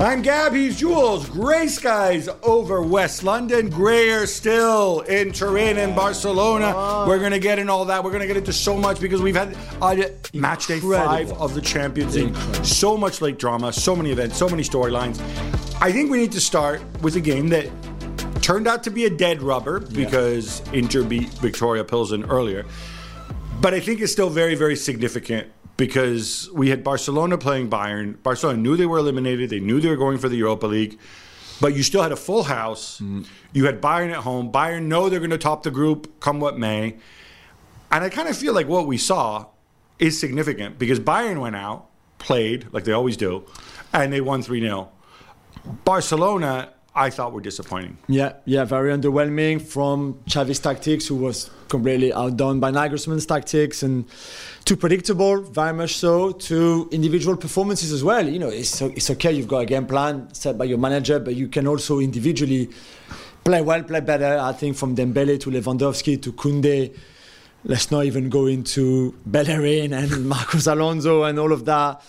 I'm Gab, he's Juls. Grey skies over West London, grayer still in Turin and Barcelona. We're going to get in all that. We're going to get into so much because we've had uh, match day five of the Champions League. So much late drama, so many events, so many storylines. I think we need to start with a game that turned out to be a dead rubber because Inter beat Viktoria Pilsen earlier. But I think it's still very, very significant because we had Barcelona playing Bayern. Barcelona knew they were eliminated. They knew they were going for the Europa League. But you still had a full house. Mm-hmm. You had Bayern at home. Bayern know they're going to top the group come what may. And I kind of feel like what we saw is significant because Bayern went out, played like they always do, and they won 3 0. Barcelona, I thought were disappointing. Yeah, yeah, very underwhelming from Xavi's tactics, who was completely outdone by Nagelsmann's tactics, and too predictable, very much so, to individual performances as well. You know, it's, it's okay, you've got a game plan set by your manager, but you can also individually play well, play better. I think from Dembele to Lewandowski to Kunde, let's not even go into Bellerin and Marcos Alonso and all of that.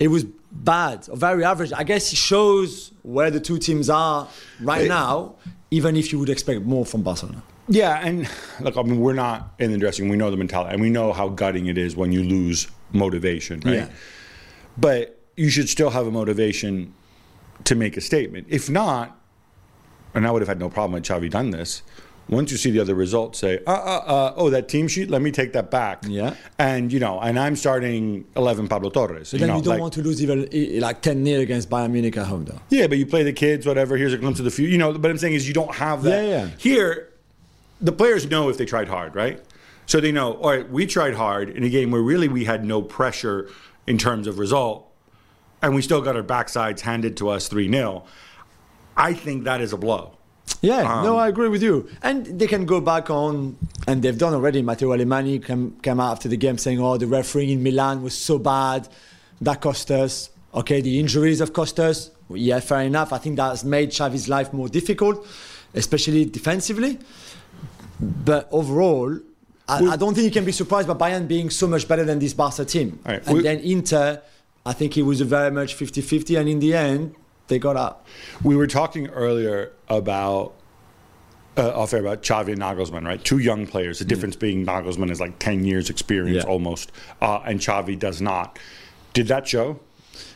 It was bad, or very average. I guess it shows where the two teams are right It- now, even if you would expect more from Barcelona. Yeah, and look, I mean, we're not in the dressing room. We know the mentality, and we know how gutting it is when you lose motivation, right? Yeah. But you should still have a motivation to make a statement. If not, and I would have had no problem had Xavi done this. Once you see the other results, say, uh, uh, uh, oh, that team sheet, let me take that back. Yeah. And, you know, and I'm starting 11 Pablo Torres. Then know, you don't like- want to lose even eh, like 10 0 against Bayern Munich at home, though. Yeah, but you play the kids, whatever. Here's a glimpse of the future. You know, but I'm saying is you don't have that. Yeah, yeah. Here, the players know if they tried hard, right? So they know, all right, we tried hard in a game where really we had no pressure in terms of result, and we still got our backsides handed to us 3 0. I think that is a blow. Yeah, Um, no, I agree with you. And they can go back on, and they've done already. Mateu Alemany came, came out after the game saying, oh, the refereeing in Milan was so bad. That cost us. Okay, the injuries have cost us. Yeah, fair enough. I think that's made Xavi's life more difficult, especially defensively. But overall, I, I don't think you can be surprised by Bayern being so much better than this Barca team. Right, And then Inter, I think it was a very much 50 50, and in the end, they got up. We were talking earlier about uh, off air about Xavi and Nagelsmann, right? Two young players. The difference being Nagelsmann is like ten years experience Yeah. almost, uh, and Xavi does not. Did that show?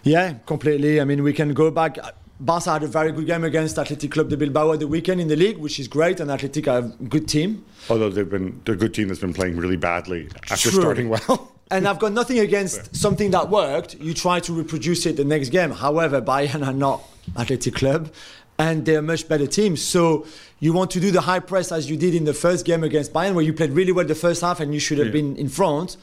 Yeah, completely. I mean, we can go back. Barca had a very good game against Athletic Club de Bilbao at the weekend in the league, which is great, and Athletic are a good team. Although they've been they're a good team that's been playing really badly after True. starting well. And I've got nothing against something that worked. You try to reproduce it the next game. However, Bayern are not Athletic Club, and they're a much better team. So you want to do the high press as you did in the first game against Bayern, where you played really well the first half and you should have Yeah. been in front.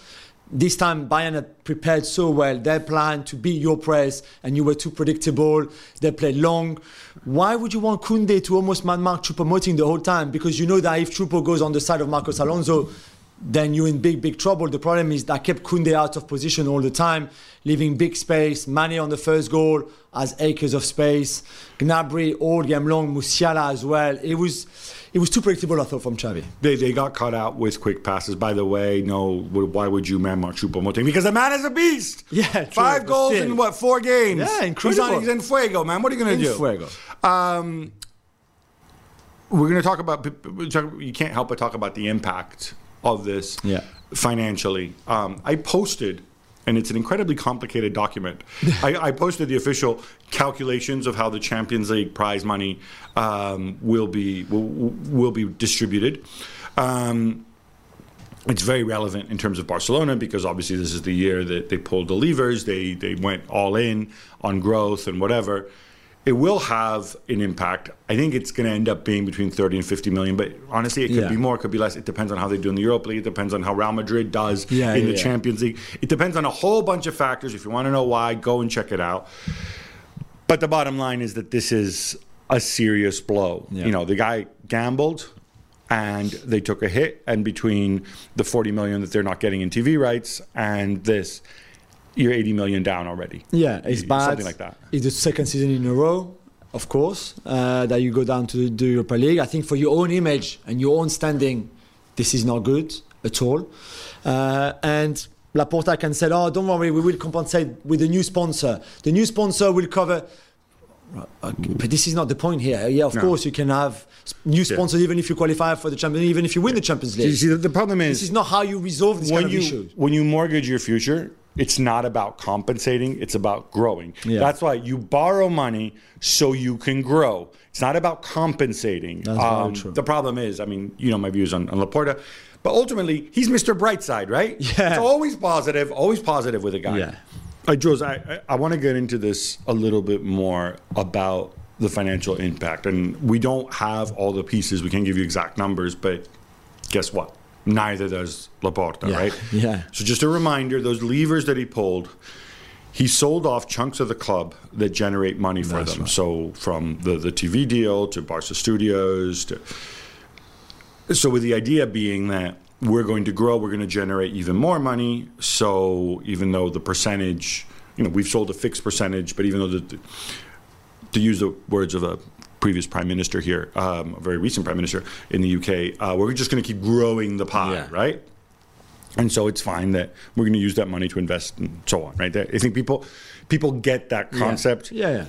This time, Bayern had prepared so well. Their plan to beat your press, and you were too predictable. They played long. Why would you want Kunde to almost man mark Choupo-Moting the whole time? Because you know that if Choupo goes on the side of Marcos Alonso, then you're in big, big trouble. The problem is that kept Kunde out of position all the time, leaving big space. Mane on the first goal has acres of space. Gnabry all game long. Musiala as well. It was, it was too predictable. I thought from Xavi. they they got caught out with quick passes. By the way, no, why would you man mark Choupo-Moting? Because the man is a beast. Yeah, true, five goals still. in what four games? Yeah, He's, incredible. on, he's in fuego, man. What are you going to In do? fuego. Um, we're going to talk about. You can't help but talk about the impact of this Yeah. financially. Um, I posted, and it's an incredibly complicated document. I, I posted the official calculations of how the Champions League prize money um, will be will, will be distributed. Um, it's very relevant in terms of Barcelona because obviously this is the year that they pulled the levers. They they went all in on growth and whatever. It will have an impact. I think it's going to end up being between 30 and 50 million, but honestly, it could Yeah. be more, it could be less. It depends on how they do in the Europa League. It depends on how Real Madrid does Yeah, in yeah, the. Champions League. It depends on a whole bunch of factors. If you want to know why, go and check it out. But the bottom line is that this is a serious blow. You know, the guy gambled and they took a hit and between the 40 million that they're not getting in TV rights and this you're 80 million down already. Yeah, it's bad. Something like that. It's the second season in a row, of course, uh, that you go down to the Europa League. I think for your own image and your own standing, this is not good. at all. Uh, and Laporta can say, "Oh, don't worry, we will compensate with a new sponsor. The new sponsor will cover." But this is not the point here. Yeah, of No. course you can have new sponsors even if you qualify for the Champions, even if you win the Champions You League. see, the, problem is This is not how you resolve this when kind you of issues. when you mortgage your future, it's not about compensating; it's about growing. Yeah. That's why you borrow money so you can grow. It's not about compensating. Um, That's very true. The problem is, I mean, you know my views on, on Laporta, but ultimately he's Mr. Brightside, right? Yeah. It's always positive, always positive with a guy. Yeah. Uh, Juls, I, I, I want to get into this a little bit more about the financial impact. And we don't have all the pieces. We can't give you exact numbers, but guess what? Neither does Laporta, Yeah. right? Yeah. So just a reminder, those levers that he pulled, he sold off chunks of the club that generate money for That's them. right. So from the, the TV deal to Barca Studios to so with the idea being that we're going to grow, we're going to generate even more money. So even though the percentage, you know, we've sold a fixed percentage, but even though the, to use the words of a previous prime minister here, um, a very recent prime minister in the UK, uh, we're just going to keep growing the pie, Yeah. right? And so it's fine that we're going to use that money to invest and so on, right? I think people people get that concept. Yeah, yeah.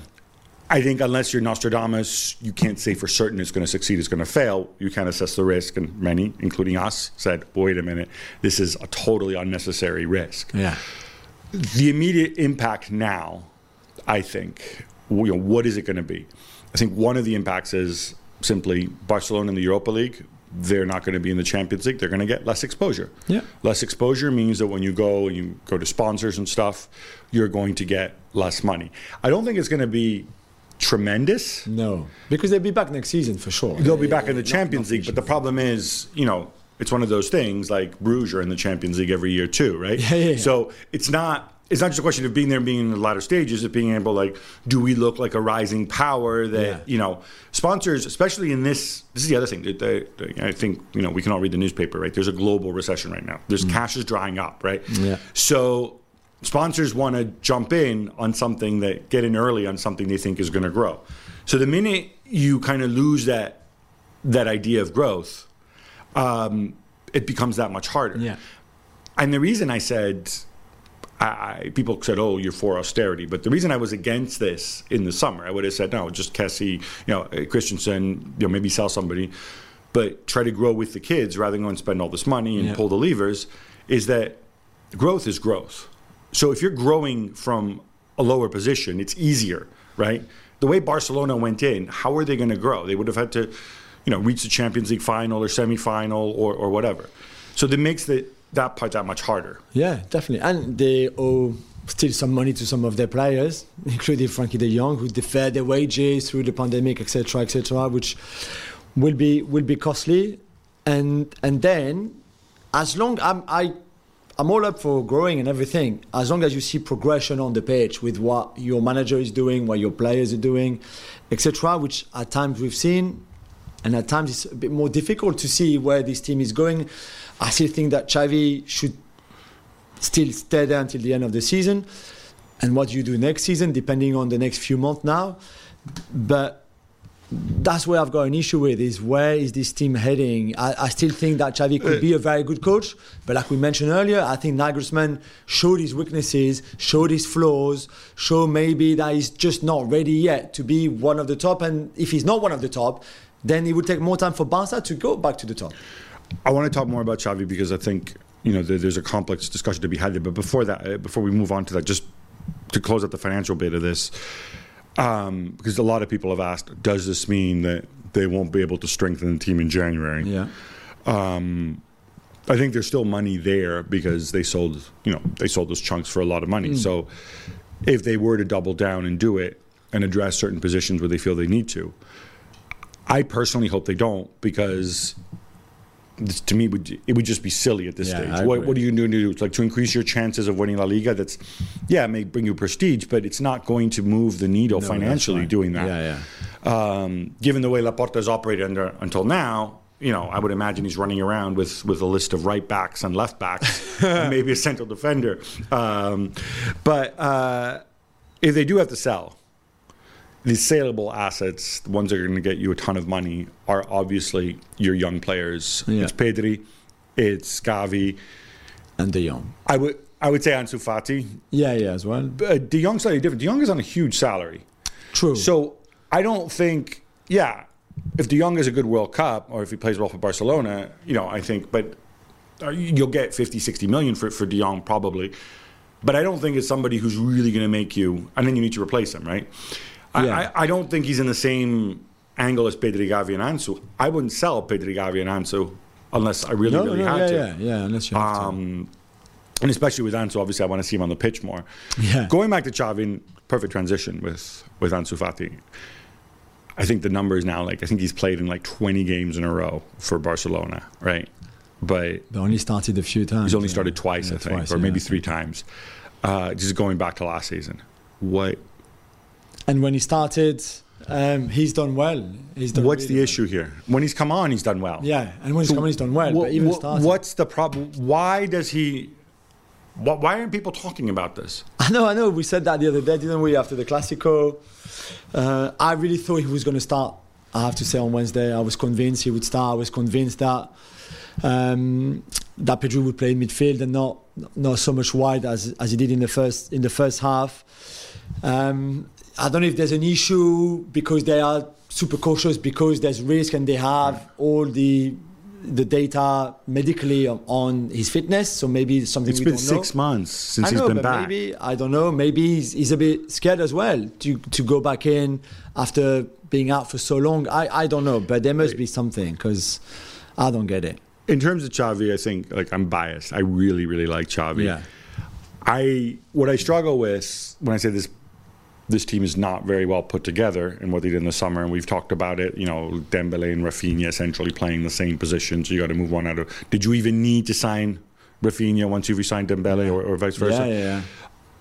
I think unless you're Nostradamus, you can't say for certain it's going to succeed, it's going to fail. You can't assess the risk, and many, including us, said, "Wait a minute, this is a totally unnecessary risk." Yeah. The immediate impact now, I think, you know, what is it going to be? I think one of the impacts is simply Barcelona in the Europa League. They're not going to be in the Champions League. They're going to get less exposure. Yeah. Less exposure means that when you go and you go to sponsors and stuff, you're going to get less money. I don't think it's going to be tremendous. No, because they'll be back next season for sure. They'll be back in the Champions League, but the problem is, you know, it's one of those things like Bruges are in the Champions League every year too, right? Yeah, yeah, yeah. So it's not it's not just a question of being there and being in the latter stages, of being able like, do we look like a rising power that Yeah. you know sponsors, especially in this. This is the other thing. they- they- I think you know we can all read the newspaper, right? There's a global recession right now. There's cash is drying up, right? Mm. Yeah. So sponsors want to jump in on something that get in early on something they think is going to grow. So the minute you kind of lose that that idea of growth, um, it becomes that much harder. Yeah. And the reason I said, I, people said, "Oh, you're for austerity," but the reason I was against this in the summer, I would have said, "No, just Kessie, you know, uh, Christensen, you know, maybe sell somebody, but try to grow with the kids rather than go and spend all this money and Yeah. pull the levers." Is that growth is growth. So if you're growing from a lower position, it's easier, right? The way Barcelona went in, how are they going to grow? They would have had to, you know, reach the Champions League final or semifinal or, or whatever. So that makes the, that part that much harder. Yeah, definitely. And they owe still some money to some of their players, including Frenkie de Jong, who deferred their wages through the pandemic, etc., etc., which will be will be costly. And and then, as long I'm I. I'm all up for growing and everything, as long as you see progression on the pitch with what your manager is doing, what your players are doing, etc. Which at times we've seen, and at times it's a bit more difficult to see where this team is going. I still think that Xavi should still stay there until the end of the season. And what you do next season, depending on the next few months now. But that's where I've got an issue with is where is this team heading? I, I still think that Xavi could be a very good coach, but like we mentioned earlier, I think Nagelsmann showed his weaknesses, showed his flaws, showed maybe that he's just not ready yet to be one of the top. And if he's not one of the top, then it would take more time for Barca to go back to the top. I want to talk more about Xavi because I think you know there's a complex discussion to be had there. But before that, uh, before we move on to that, just to close out the financial bit of this, um, because a lot of people have asked, does this mean that they won't be able to strengthen the team in January? Yeah. I think there's still money there because they sold, you know, they sold those chunks for a lot of money. So if they were to double down and do it and address certain positions where they feel they need to, I personally hope they don't because this, to me would it would just be silly at this Yeah, stage. What, what are you doing to do? It's like to increase your chances of winning La Liga. That's yeah, it may bring you prestige, but it's not going to move the needle No, financially doing that Yeah, um, given the way Laporta has operated under, until now, you know, I would imagine he's running around with, with a list of right backs and left backs, and maybe a central defender. Um, but uh, if they do have to sell, these saleable assets, the ones that are going to get you a ton of money, are obviously your young players. Yeah. It's Pedri, it's Gavi. And De Jong. I would I would say Ansu Fati. Yeah, yeah, as well. Uh, De Jong's slightly different. De Jong is on a huge salary. True. So I don't think, yeah, if De Jong is a good World Cup or if he plays well for Barcelona, you know, I think, but uh, you'll get 50, 60 million for, for De Jong probably. But I don't think it's somebody who's really going to make you, and then you need to replace him, right? I, Yeah. I, I don't think he's in the same angle as Pedri Gavi and Ansu. I wouldn't sell Pedri Gavi and Ansu unless I really, no, really no, had yeah, to. yeah, yeah, unless you have to. Um, and especially with Ansu, obviously, I want to see him on the pitch more. Yeah. Going back to Xavi, perfect transition with with Ansu Fati. I think the number is now like I think he's played in like 20 games in a row for Barcelona, right? But They only started a few times. he's only yeah. started twice, Yeah, I think, twice, or maybe three times. Uh, just going back to last season, what And when he started, um, he's done well. He's done what's really the well. issue here? When he's come on, he's done well. Yeah, and when he's coming, he's done well. Even wha- starting, what's the problem? Why does he? wh- Why aren't people talking about this? I know, I know. We said that the other day, didn't we? After the Classico, uh, I really thought he was going to start. I have to say, on Wednesday, I was convinced he would start. I was convinced that um, that Pedri would play in midfield and not not so much wide as as he did in the first in the first half. Um, I don't know if there's an issue because they are super cautious because there's risk and they have all the the data medically on, his fitness. So maybe something It's we been don't know. six months since I he's know, been back. maybe I don't know. Maybe he's, he's a bit scared as well to to go back in after being out for so long. I, I don't know, but there must be something because I don't get it. In terms of Xavi, I think like I'm biased. I really, really like Xavi. Yeah. I what I struggle with when I say this this team is not very well put together and what they did in the summer, and we've talked about it. You know, Dembele and Rafinha essentially playing the same position, so you got to move one out of. Did you even need to sign Rafinha once you've signed Dembele, or, or vice versa? Yeah, yeah, yeah.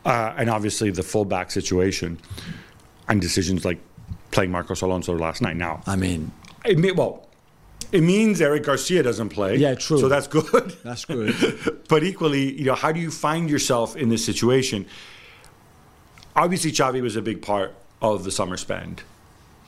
Uh, and obviously the fullback situation and decisions like playing Marcos Alonso last night. Now, I mean, it may, well, it means Eric Garcia doesn't play. Yeah, true. So that's good. that's good. but equally, you know, how do you find yourself in this situation? Obviously, Xavi was a big part of the summer spend.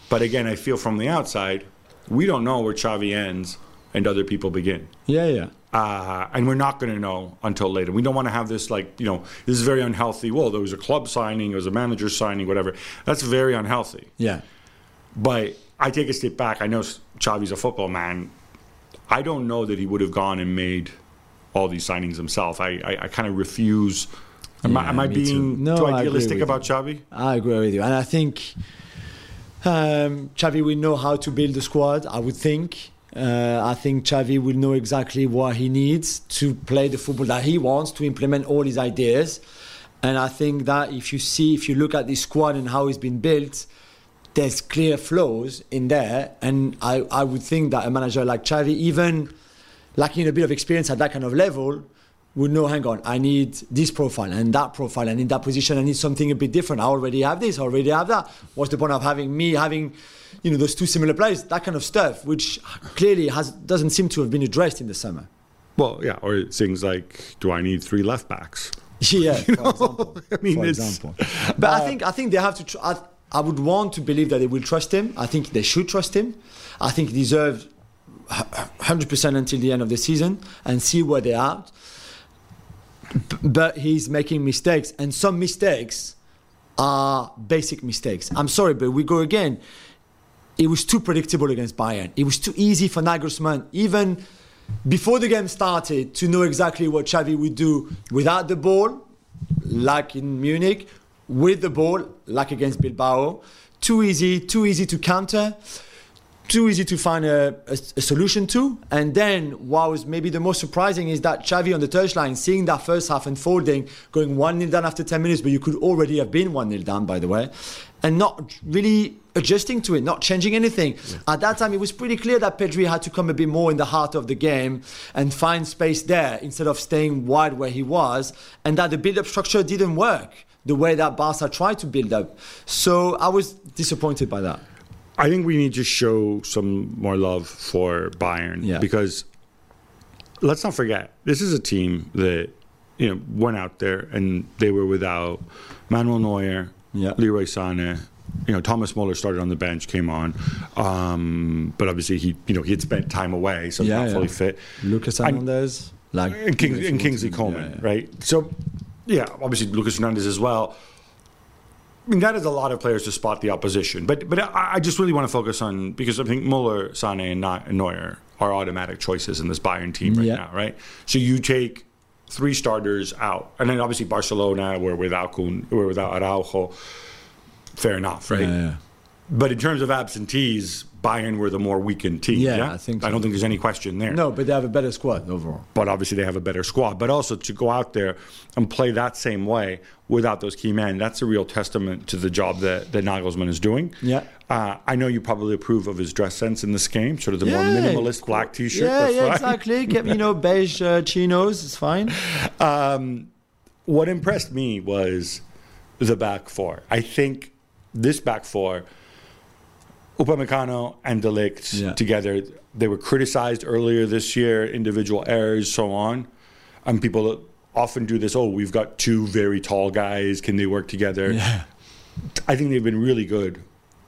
But again, I feel from the outside, we don't know where Xavi ends and other people begin. yeah, yeah. Uh, and we're not going to know until later. We don't want to have this like you know this is very unhealthy. Well, there was a club signing, there was a manager signing, whatever. That's very unhealthy. Yeah. But I take a step back. I know Xavi's a football man. I don't know that he would have gone and made all these signings himself. I, I, I kind of refuse. Am, I, am I being No, too idealistic about Xavi? I agree with you, and I think um, Xavi will know how to build the squad. I would think. Uh, I think Xavi will know exactly what he needs to play the football that he wants to implement all his ideas. And I think that if you see, if you look at this squad and how it's been built, there's clear flaws in there. And I, I would think that a manager like Xavi, even lacking a bit of experience at that kind of level, would know, hang on, I need this profile and that profile, and in that position, I need something a bit different. I already have this, I already have that. What's the point of having me having, you know, those two similar players? That kind of stuff, which clearly has doesn't seem to have been addressed in the summer. Well, yeah. Or things like, do I need three left backs? Yeah, for example. I mean, for example. But I uh, think I think they have to. Tr- I, I would want to believe that they will trust him. I think they should trust him. I think he deserves hundred percent until the end of the season and see where they're at. But he's making mistakes, and some mistakes are basic mistakes. I'm sorry, but we go again. It was too predictable against Bayern. It was too easy for Nagelsmann, even before the game started, to know exactly what Xavi would do without the ball, like in Munich, with the ball, like against Bilbao. Too easy, too easy to counter, too easy to find a, a, a solution to. And then what was maybe the most surprising is that Xavi on the touchline, seeing that first half unfolding, going 1 0 down after 10 minutes, but you could already have been 1 0 down, by the way, and not really adjusting to it, not changing anything. At that time, it was pretty clear that Pedri had to come a bit more in the heart of the game and find space there instead of staying wide where he was, and that the build up structure didn't work the way that Barca tried to build up. So I was disappointed by that. I think we need to show some more love for Bayern Yeah. because let's not forget this is a team that you know went out there and they were without Manuel Neuer, Yeah. Leroy Sané, you know, Thomas Muller started on the bench, came on, um, but obviously he, you know, he had spent time away, so Yeah, not yeah. fully fit. Lucas And- Hernandez, like and, King, and Kingsley Coman, right? So, yeah, obviously Lucas Hernandez as well. I mean, that is a lot of players to spot the opposition. But but I, I just really want to focus on because I think Muller, Sane, and Neuer are automatic choices in this Bayern team right Yeah. now, right? So you take three starters out, and then obviously Barcelona, we're without Kun, we're without Araujo. Fair enough, right? Yeah, yeah. But in terms of absentees, Bayern were the more weakened team. Yeah, I think I don't think there's any question there No, but they have a better squad overall. but obviously they have a better squad. But also to go out there and play that same way without those key men, that's a real testament to the job that, that Nagelsmann is doing. Yeah. Uh, I know you probably approve of his dress sense in this game, sort of the more minimalist black T-shirt. Yeah, yeah, fine. exactly. Get you know beige uh, chinos. It's fine. What impressed me was the back four. I think this back four, Upamecano and De Ligt Yeah. together, they were criticized earlier this year, individual errors, so on. And people often do this, oh, we've got two very tall guys, can they work together? Yeah, I think they've been really good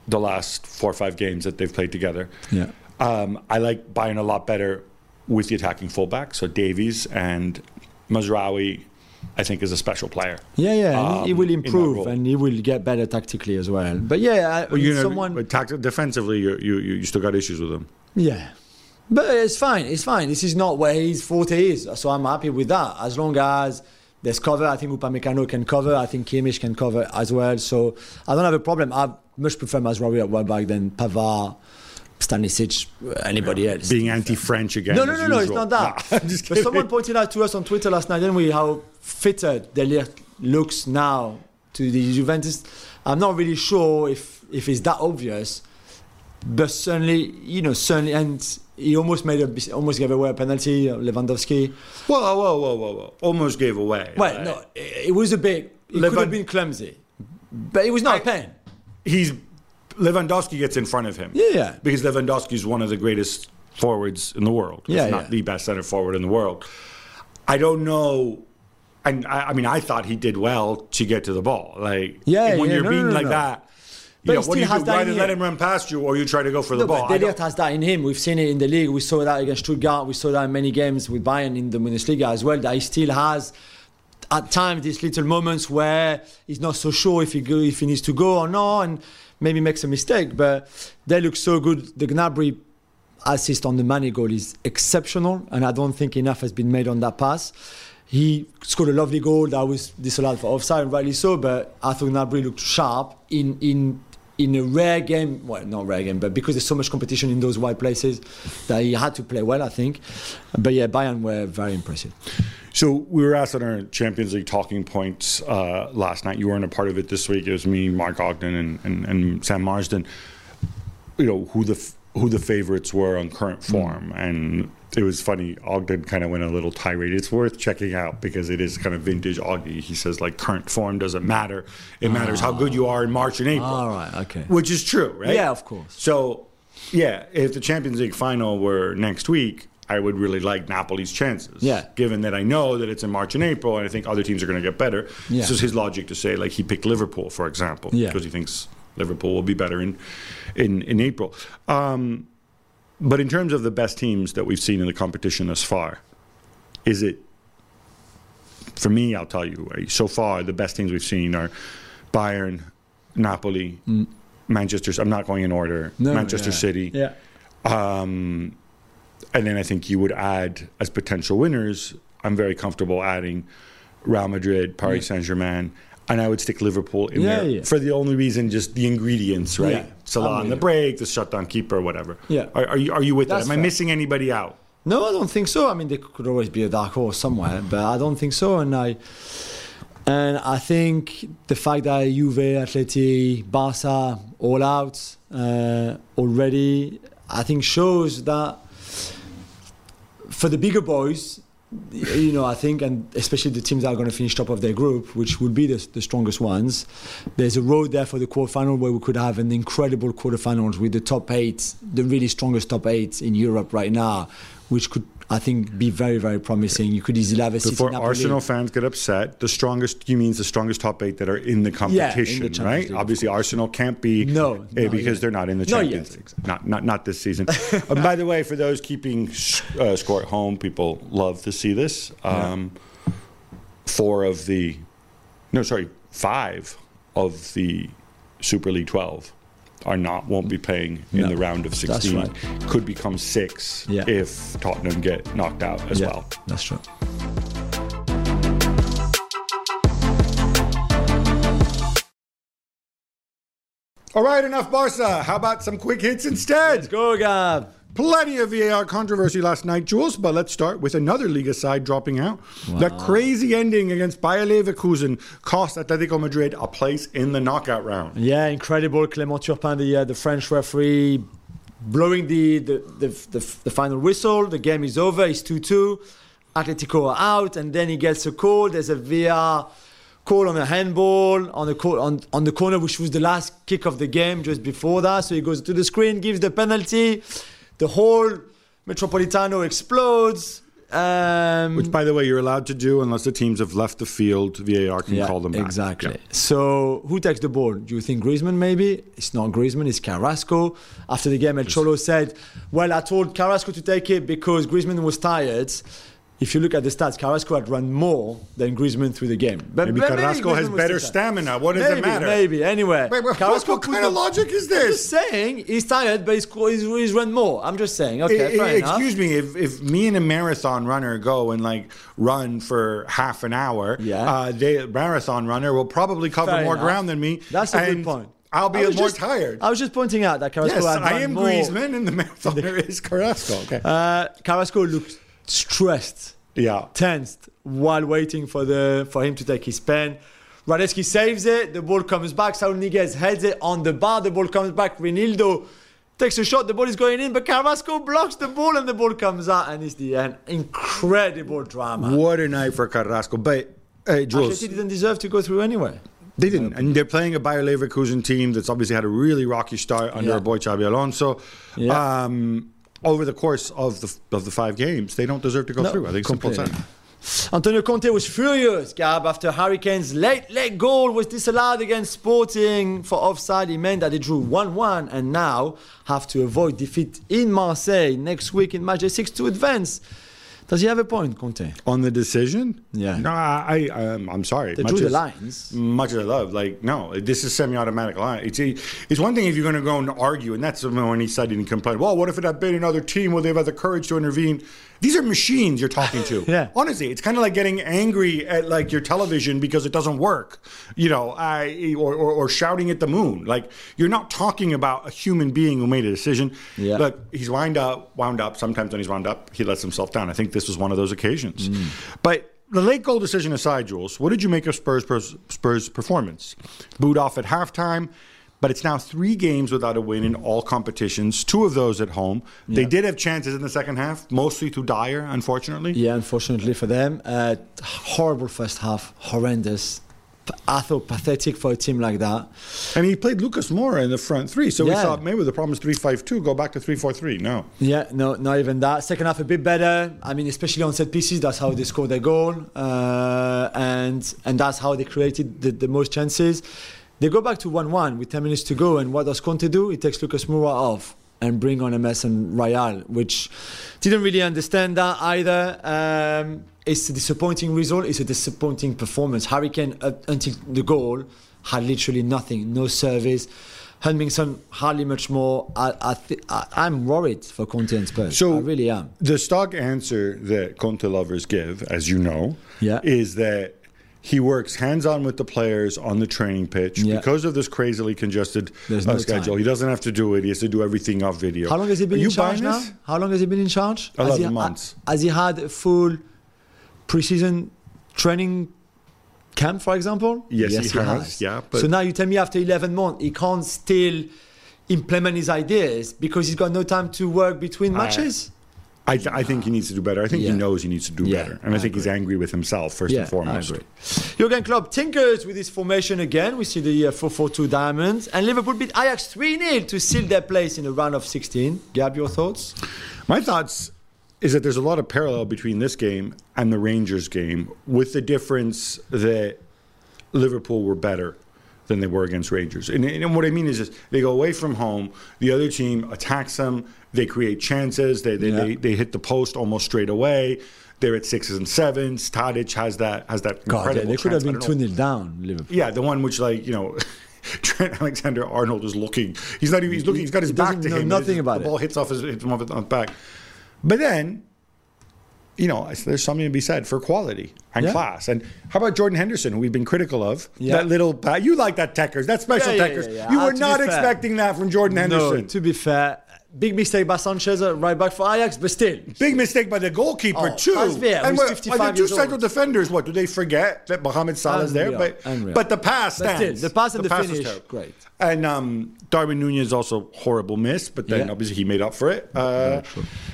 the last four or five games that they've played together. yeah, Um, I like Bayern a lot better with the attacking fullback. So Davies and Mazraoui, I think, is a special player. yeah, yeah. and he Um, will improve and he will get better tactically as well. But yeah, I, Well, you know, someone. but tact- defensively, you, you you you still got issues with him. Yeah. But it's fine. It's fine. This is not where his forte is. So I'm happy with that. As long as there's cover, I think Upamecano can cover. I think Kimmich can cover as well. So I don't have a problem. I much prefer Mazraoui at right back than Pavard, Stanisic, anybody else. Being anti-French again. No, no, as no, no, it's not that. Nah, but someone pointed out to us on Twitter last night, didn't we, how fitted De Ligt looks now to the Juventus. I'm not really sure if if it's that obvious, but certainly, you know, certainly, and he almost made a almost gave away a penalty, uh, Lewandowski. Whoa, whoa, whoa, whoa, whoa! Almost gave away. Well, right? no, it, it was a bit. It could have been clumsy, but it was not a I- pen. he's Lewandowski gets in front of him. Yeah, yeah. Because Lewandowski is one of the greatest forwards in the world. Yeah, not yeah. the best center forward in the world. I don't know. And I, I mean, I thought he did well to get to the ball. Like, Yeah, when yeah, you're no, beaten no, no, like that, But you know, what do you do? Try let him. run past you, or you try to go for the ball. but has that in him. We've seen it in the league. We saw that against Stuttgart. We saw that in many games with Bayern in the Bundesliga as well. That he still has at times these little moments where he's not so sure if he go, if he needs to go or not, and maybe makes a mistake. But they look so good. The Gnabry assist on the Mane goal is exceptional, and I don't think enough has been made on that pass. He scored a lovely goal that was disallowed for offside, and rightly so. But I thought Gnabry looked sharp in in in a rare game. Well, not rare game, but because there's so much competition in those wide places, that he had to play well, I think. But yeah, Bayern were very impressive. So we were asked on our Champions League talking points uh, last night. You weren't a part of it this week. It was me, Mark Ogden, and, and, and Sam Marsden. You know who the f- who the favorites were on current mm. form, and it was funny. Ogden kind of went a little tirade. It's worth checking out because it is kind of vintage Augie. He says like current form doesn't matter. It matters how good ah. you are in March and April. All right, okay. Which is true, right? Yeah, of course. So, yeah, if the Champions League final were next week, I would really like Napoli's chances. Yeah. Given that I know that it's in March and April, and I think other teams are going to get better. Yeah. This is his logic to say, like, he picked Liverpool, for example, Yeah. because he thinks Liverpool will be better in in, in April. Um, but in terms of the best teams that we've seen in the competition thus far, is it for me? I'll tell you. So far, the best teams we've seen are Bayern, Napoli, Manchester. I'm not going in order. Mm. No, Manchester yeah. City, Yeah. um, and then I think you would add as potential winners. I'm very comfortable adding Real Madrid, Paris Saint Germain, and I would stick Liverpool in Yeah, there yeah. for the only reason, just the ingredients, right? Yeah, Salah on the break, the shutdown keeper, whatever. Yeah. Are, are you are you with That's that? Am I missing anybody out? No, I don't think so. I mean, there could always be a dark horse somewhere, but I don't think so. And I, and I think the fact that Juve, Atleti, Barca, all out uh, already, I think shows that for the bigger boys, you know, I think, and especially the teams that are going to finish top of their group, which will be the, the strongest ones, there's a road there for the quarterfinal where we could have an incredible quarterfinals with the top eight, the really strongest top eight in Europe right now, which could I think be very very promising. You could easily have a City Before Napoli. Arsenal fans get upset, the strongest you means the strongest top eight that are in the competition, Champions right? League. Obviously, Arsenal can't be No, eh, not because yet. they're not in the Champions yet. League. Not not not this season. and by the way, for those keeping uh, score at home, people love to see this. Um, Four of the, no, sorry, five of the Super League twelve are not won't be playing in No, the round of sixteen. right. Could become six Yeah. if Tottenham get knocked out as yeah, well. that's true. All right, enough Barca. How about some quick hits instead? Let's go, Gab. Plenty of VAR controversy last night, Juls, but let's start with another Liga side dropping out. That crazy ending against Bayer Leverkusen cost Atletico Madrid a place in the knockout round. Yeah, incredible. Clément Turpin, the uh, the French referee, blowing the the, the the the final whistle. The game is over. It's two two. Atletico are out, and then he gets a call. There's a VAR call on a handball on the on on the corner, which was the last kick of the game just before that. So he goes to the screen, gives the penalty. The whole Metropolitano explodes. Um, Which, by the way, you're allowed to do unless the teams have left the field. VAR can yeah, call them back. Exactly. Yeah. So who takes the ball? Do you think Griezmann maybe? It's not Griezmann, it's Carrasco. After the game, El Cholo said, Well, I told Carrasco to take it because Griezmann was tired. If you look at the stats, Carrasco had run more than Griezmann through the game. But Maybe but Carrasco has better stamina. What does maybe, it matter? Maybe. Anyway, Wait, wait, Carrasco what kind of logic is this? I'm just saying he's tired, but he's, he's, he's run more. I'm just saying. Okay, Eh, fair eh, excuse me, if, if me and a marathon runner go and like run for half an hour, Yeah. uh, the marathon runner will probably cover Fair more enough. ground than me. That's a good point. I'll be more just- tired. I was just pointing out that Carrasco yes, had I am more. Griezmann, and the marathoner is Carrasco. Okay. Uh, Carrasco looked stressed, yeah. tensed while waiting for the for him to take his pen. Hradecky saves it. The ball comes back. Saul Niguez heads it on the bar. The ball comes back. Reinildo takes a shot. The ball is going in, but Carrasco blocks the ball and the ball comes out, and it's the end. Incredible drama. What a night for Carrasco. But, hey, Juls, Atleti didn't deserve to go through anyway. they didn't. And they're playing a Bayer Leverkusen team that's obviously had a really rocky start under Yeah. our boy Xabi Alonso. Yeah. Um, over the course of the of the five games, they don't deserve to go No, through. I think completely. Antonio Conte was furious, Gab, after Harry Kane's late, late goal was disallowed against Sporting for offside. It meant that they drew 1 1 and now have to avoid defeat in Marseille next week in match day 6 to advance. Does he have a point, Conte? On the decision? Yeah. No, I, I um, I'm sorry. They Much drew the lines. Much as I love, like, no, this is semi-automatic line. It's a, it's one thing if you're going to go and argue, and that's when he said and complained. Well, what if it had been another team? Would they have had the courage to intervene? These are machines you're talking to. Yeah. Honestly, it's kind of like getting angry at like your television because it doesn't work, you know, I, or, or, or shouting at the moon. Like you're not talking about a human being who made a decision. Yeah. Look, he's wound up, wound up. Sometimes when he's wound up, he lets himself down. I think this was one of those occasions. Mm. But the late goal decision aside, Juls, what did you make of Spurs Spurs performance? Booed off at halftime. But it's now three games without a win in all competitions, two of those at home. They did have chances in the second half, mostly through Dier, unfortunately. Yeah, unfortunately for them. Uh, horrible first half, horrendous. I thought pathetic for a team like that. And he played Lucas Moura in the front three. So we thought maybe the problem is 3 5 2, go back to 3 4 3. No. Yeah, no, not even that. Second half a bit better. I mean, especially on set pieces, that's how they scored their goal, uh, and and that's how they created the, the most chances. They go back to one-one with ten minutes to go, and what does Conte do? He takes Lucas Moura off and bring on Emerson Royal, which didn't really understand that either. Um, it's a disappointing result. It's a disappointing performance. Harry Kane uh, until the goal had literally nothing, no service. Heung-min Son hardly much more. I, I th- I, I'm worried for Conte and Spurs. So I really am. The stock answer that Conte lovers give, as you know, Yeah. is that he works hands on with the players on the training pitch Yeah. because of this crazily congested There's uh, no schedule. time. He doesn't have to do it. He has to do everything off video. How long has he been Are in charge now? this? How long has he been in charge? Has 11 he, months. Has he had a full preseason training camp, for example? Yes, he has, yeah, but- so now you tell me after 11 months he can't still implement his ideas because he's got no time to work between matches? I, th- I think he needs to do better. I think Yeah. he knows he needs to do Yeah, better. And I, I think he's angry with himself, first and foremost. Agree. Jurgen Klopp tinkers with his formation again. We see the uh, 4-4-2 diamonds. And Liverpool beat Ajax 3-0 to seal their place in the round of 16. Gab, your thoughts? My thoughts is that there's a lot of parallel between this game and the Rangers game, with the difference that Liverpool were better than they were against Rangers. And, and what I mean is, this, they go away from home, the other team attacks them, they create chances, they they, Yeah. they, they hit the post almost straight away. They're at sixes and sevens. Tadic has that has that God, incredible they, they could have chance. I been 2 0 down, Liverpool. Yeah, the one which like you know. Trent Alexander Arnold is looking. He's not even. He's looking. He's got his He back to him. nothing His- about the it. ball hits off his hits him off his off back. But then, you know, there's something to be said for quality and Yeah. class. And how about Jordan Henderson, who we've been critical of? Yeah. That little. You like that Techers? That special Yeah, Techers? You Ah, were not fair. expecting that from Jordan Henderson. No, to be fair, big mistake by Sanchez right back for Ajax, but still. Big mistake by the goalkeeper Oh, too. Pasveer, and who's what- 55 like the two central defenders, what do they forget that Mohamed Salah's there? But unreal. but the pass still, stands. the pass and the was finish, great. And um, Darwin Nunez also horrible miss, but then obviously he made up for it. Uh,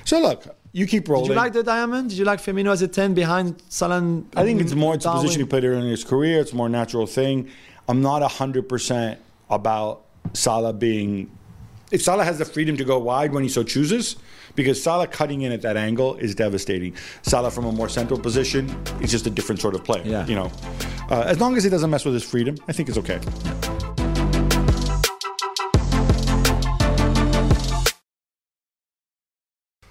so look, you keep rolling. Did you like the diamond? Did you like Firmino as a 10 behind Salah? I think it's more it's the Darwin? position he played earlier in his career. It's a more natural thing. I'm not hundred percent about Salah being. If Salah has the freedom to go wide when he so chooses, because Salah cutting in at that angle is devastating. Salah from a more central position is just a different sort of player. Yeah. You know, uh, as long as he doesn't mess with his freedom, I think it's okay.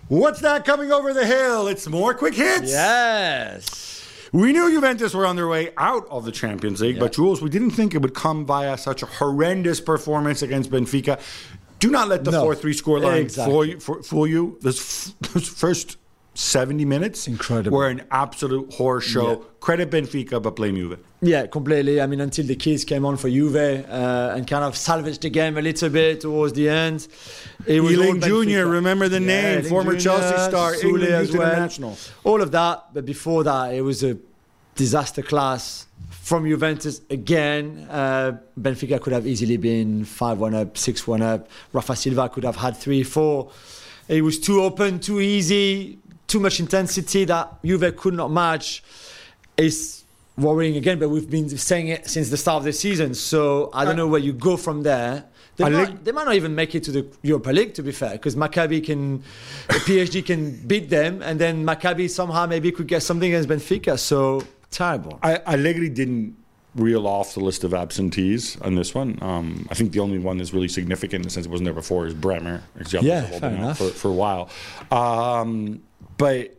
What's that coming over the hill? It's more quick hits. Yes. We knew Juventus were on their way out of the Champions League, but Juls, we didn't think it would come via such a horrendous performance against Benfica. Do not let the No. 4 3 scoreline Exactly. fool, you, fool you. Those, f- those first 70 minutes Incredible. were an absolute horror show. Yeah. Credit Benfica, but blame Juve. Yeah, completely. I mean, until the kids came on for Juve uh, and kind of salvaged the game a little bit towards the end. It was Iling Jr., remember the name, Iling former Jr., Chelsea star, Soule England as well. International. All of that, but before that, it was a disaster class from Juventus again. Uh, Benfica could have easily been 5 1 up, 6 1 up. Rafa Silva could have had 3 4. It was too open, too easy, too much intensity that Juve could not match. is worrying again, but we've been saying it since the start of the season. So I don't know where you go from there. They, I might, like- they might not even make it to the Europa League, to be fair, because Maccabi can, PSG can beat them, and then Maccabi somehow maybe could get something against Benfica. So terrible. I, Allegri didn't reel off the list of absentees on this one. Um, I think the only one that's really significant since the it wasn't there before is Bremer. Yeah, fair enough. For, for a while. Um, but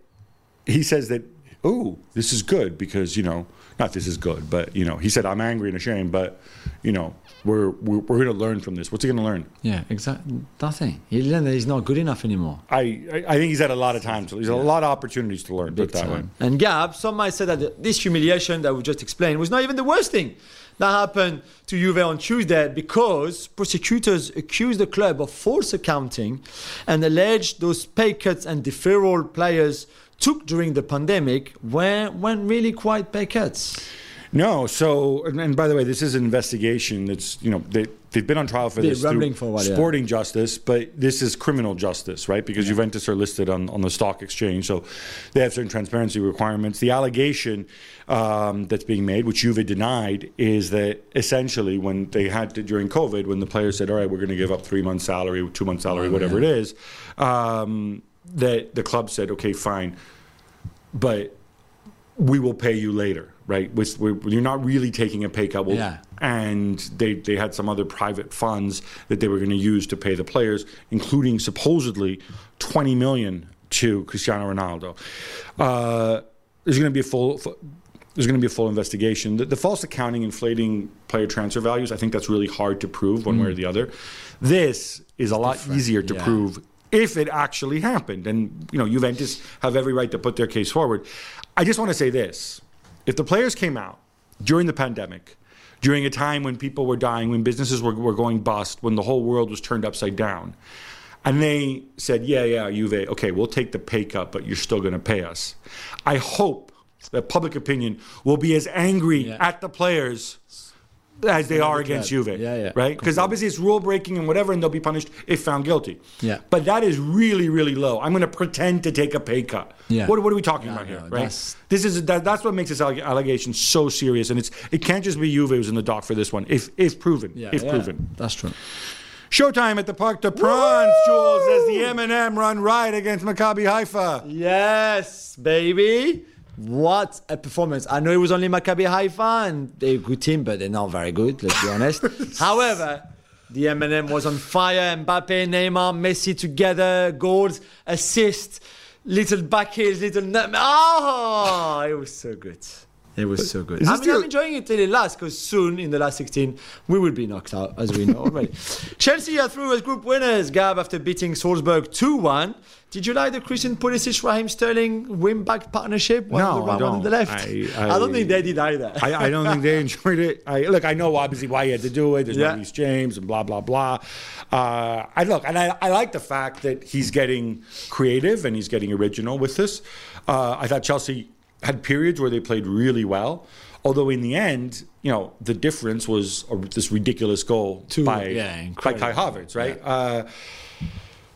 he says that, oh, this is good because, you know, not this is good, but, you know, he said, I'm angry and ashamed, but, you know, we're, we're, we're going to learn from this. What's he going to learn? Yeah, exactly. Nothing. He learned that he's not good enough anymore. I, I I think he's had a lot of time to, he's had a lot of opportunities to learn, Big that way. time. And Gab, some might say that this humiliation that we just explained was not even the worst thing that happened to Juve on Tuesday because prosecutors accused the club of false accounting and alleged those pay cuts and deferral players took during the pandemic were, weren't really quite pay cuts. No, so and, by the way, this is an investigation. That's you know they they've been on trial for Been this through for a while, yeah. sporting justice, but this is criminal justice, right? Because Juventus are listed on, on the stock exchange, so they have certain transparency requirements. The allegation um, that's being made, which Juve denied, is that essentially when they had to during COVID, when the players said, "All right, we're going to give up three months' salary, two months' salary, Oh, whatever it is," um, that the club said, "Okay, fine," but we will pay you later, right? With, you're not really taking a pay cut. We'll- Yeah. And they, they had some other private funds that they were going to use to pay the players, including supposedly 20 million to Cristiano Ronaldo. Uh, there's going to be a full. fu- There's going to be a full investigation. The, the false accounting, inflating player transfer values, I think that's really hard to prove one way or the other. This is a lot easier to yeah. prove if it actually happened. And, you know, Juventus have every right to put their case forward. I just want to say this. If the players came out during the pandemic, during a time when people were dying, when businesses were, were going bust, when the whole world was turned upside down, and they said, yeah, yeah, Juve, okay, we'll take the pay cut, but you're still going to pay us. I hope that public opinion will be as angry Yeah. at the players as they are against club. Juve. Yeah, yeah, Right? Because obviously it's rule breaking and whatever, and they'll be punished if found guilty. Yeah. But that is really, really low. I'm going to pretend to take a pay cut. Yeah. What, what are we talking Yeah, about here? no, Right? that's- This is that, that's what makes this allegation so serious, and it's it can't just be Juve who's in the dock for this one, if if proven, yeah, if yeah, proven. That's true. Showtime at the Parc des Princes, Juls, as the M&M run right against Maccabi Haifa. Yes, baby. What a performance. I know it was only Maccabi Haifa and they're a good team, but they're not very good, let's be honest. However, the M&M was on fire. Mbappe, Neymar, Messi together, goals, assists, little back heels, little... Oh, it was so good. It was so good. I this mean, I'm the- enjoying it till it lasts because soon in the last 16 we will be knocked out, as we know already. Chelsea are through as group winners, Gab, after beating Salzburg 2 1. Did you like the Christian Pulisic Raheem Sterling win back partnership? One on No, the right, I one on the don't. left. I- I, don't think they did either. I, I don't think they enjoyed it. I, look, I know obviously why he had to do it. There's Yeah. no Reece James and blah blah blah. Uh, I look, and I, I like the fact that he's getting creative and he's getting original with this. Uh, I thought Chelsea had periods where they played really well, although in the end, you know, the difference was a, this ridiculous goal Two, by yeah, by. Kai Havertz, right? Uh,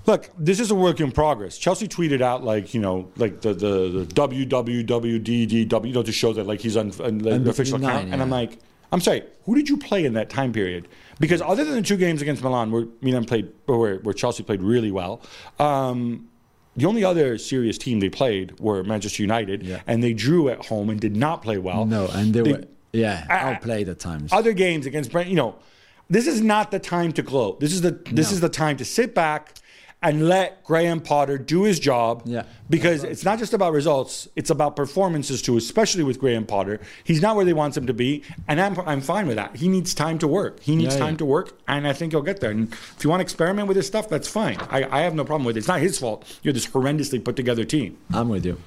Look, this is a work in progress. Chelsea tweeted out like you know, like the the, the www, you know, to show that like he's on, the official nine, account, and I'm like, I'm sorry, who did you play in that time period? Because other than the two games against Milan, where Milan played, where, where Chelsea played really well, um, the only other serious team they played were Manchester United, Yeah. and they drew at home and did not play well. no, and they, They- were, yeah, I- outplayed at times. other games against Brent, you know, this is not the time to gloat. This is the this No. is the time to sit back and let Graham Potter do his job. Yeah. Because it's not just about results; it's about performances too. Especially with Graham Potter, he's not where they want him to be, and I'm I'm fine with that. He needs time to work. He needs Yeah, time yeah. to work, and I think he'll get there. And if you want to experiment with this stuff, that's fine. I, I have no problem with it. It's not his fault. You're this horrendously put together team. I'm with you.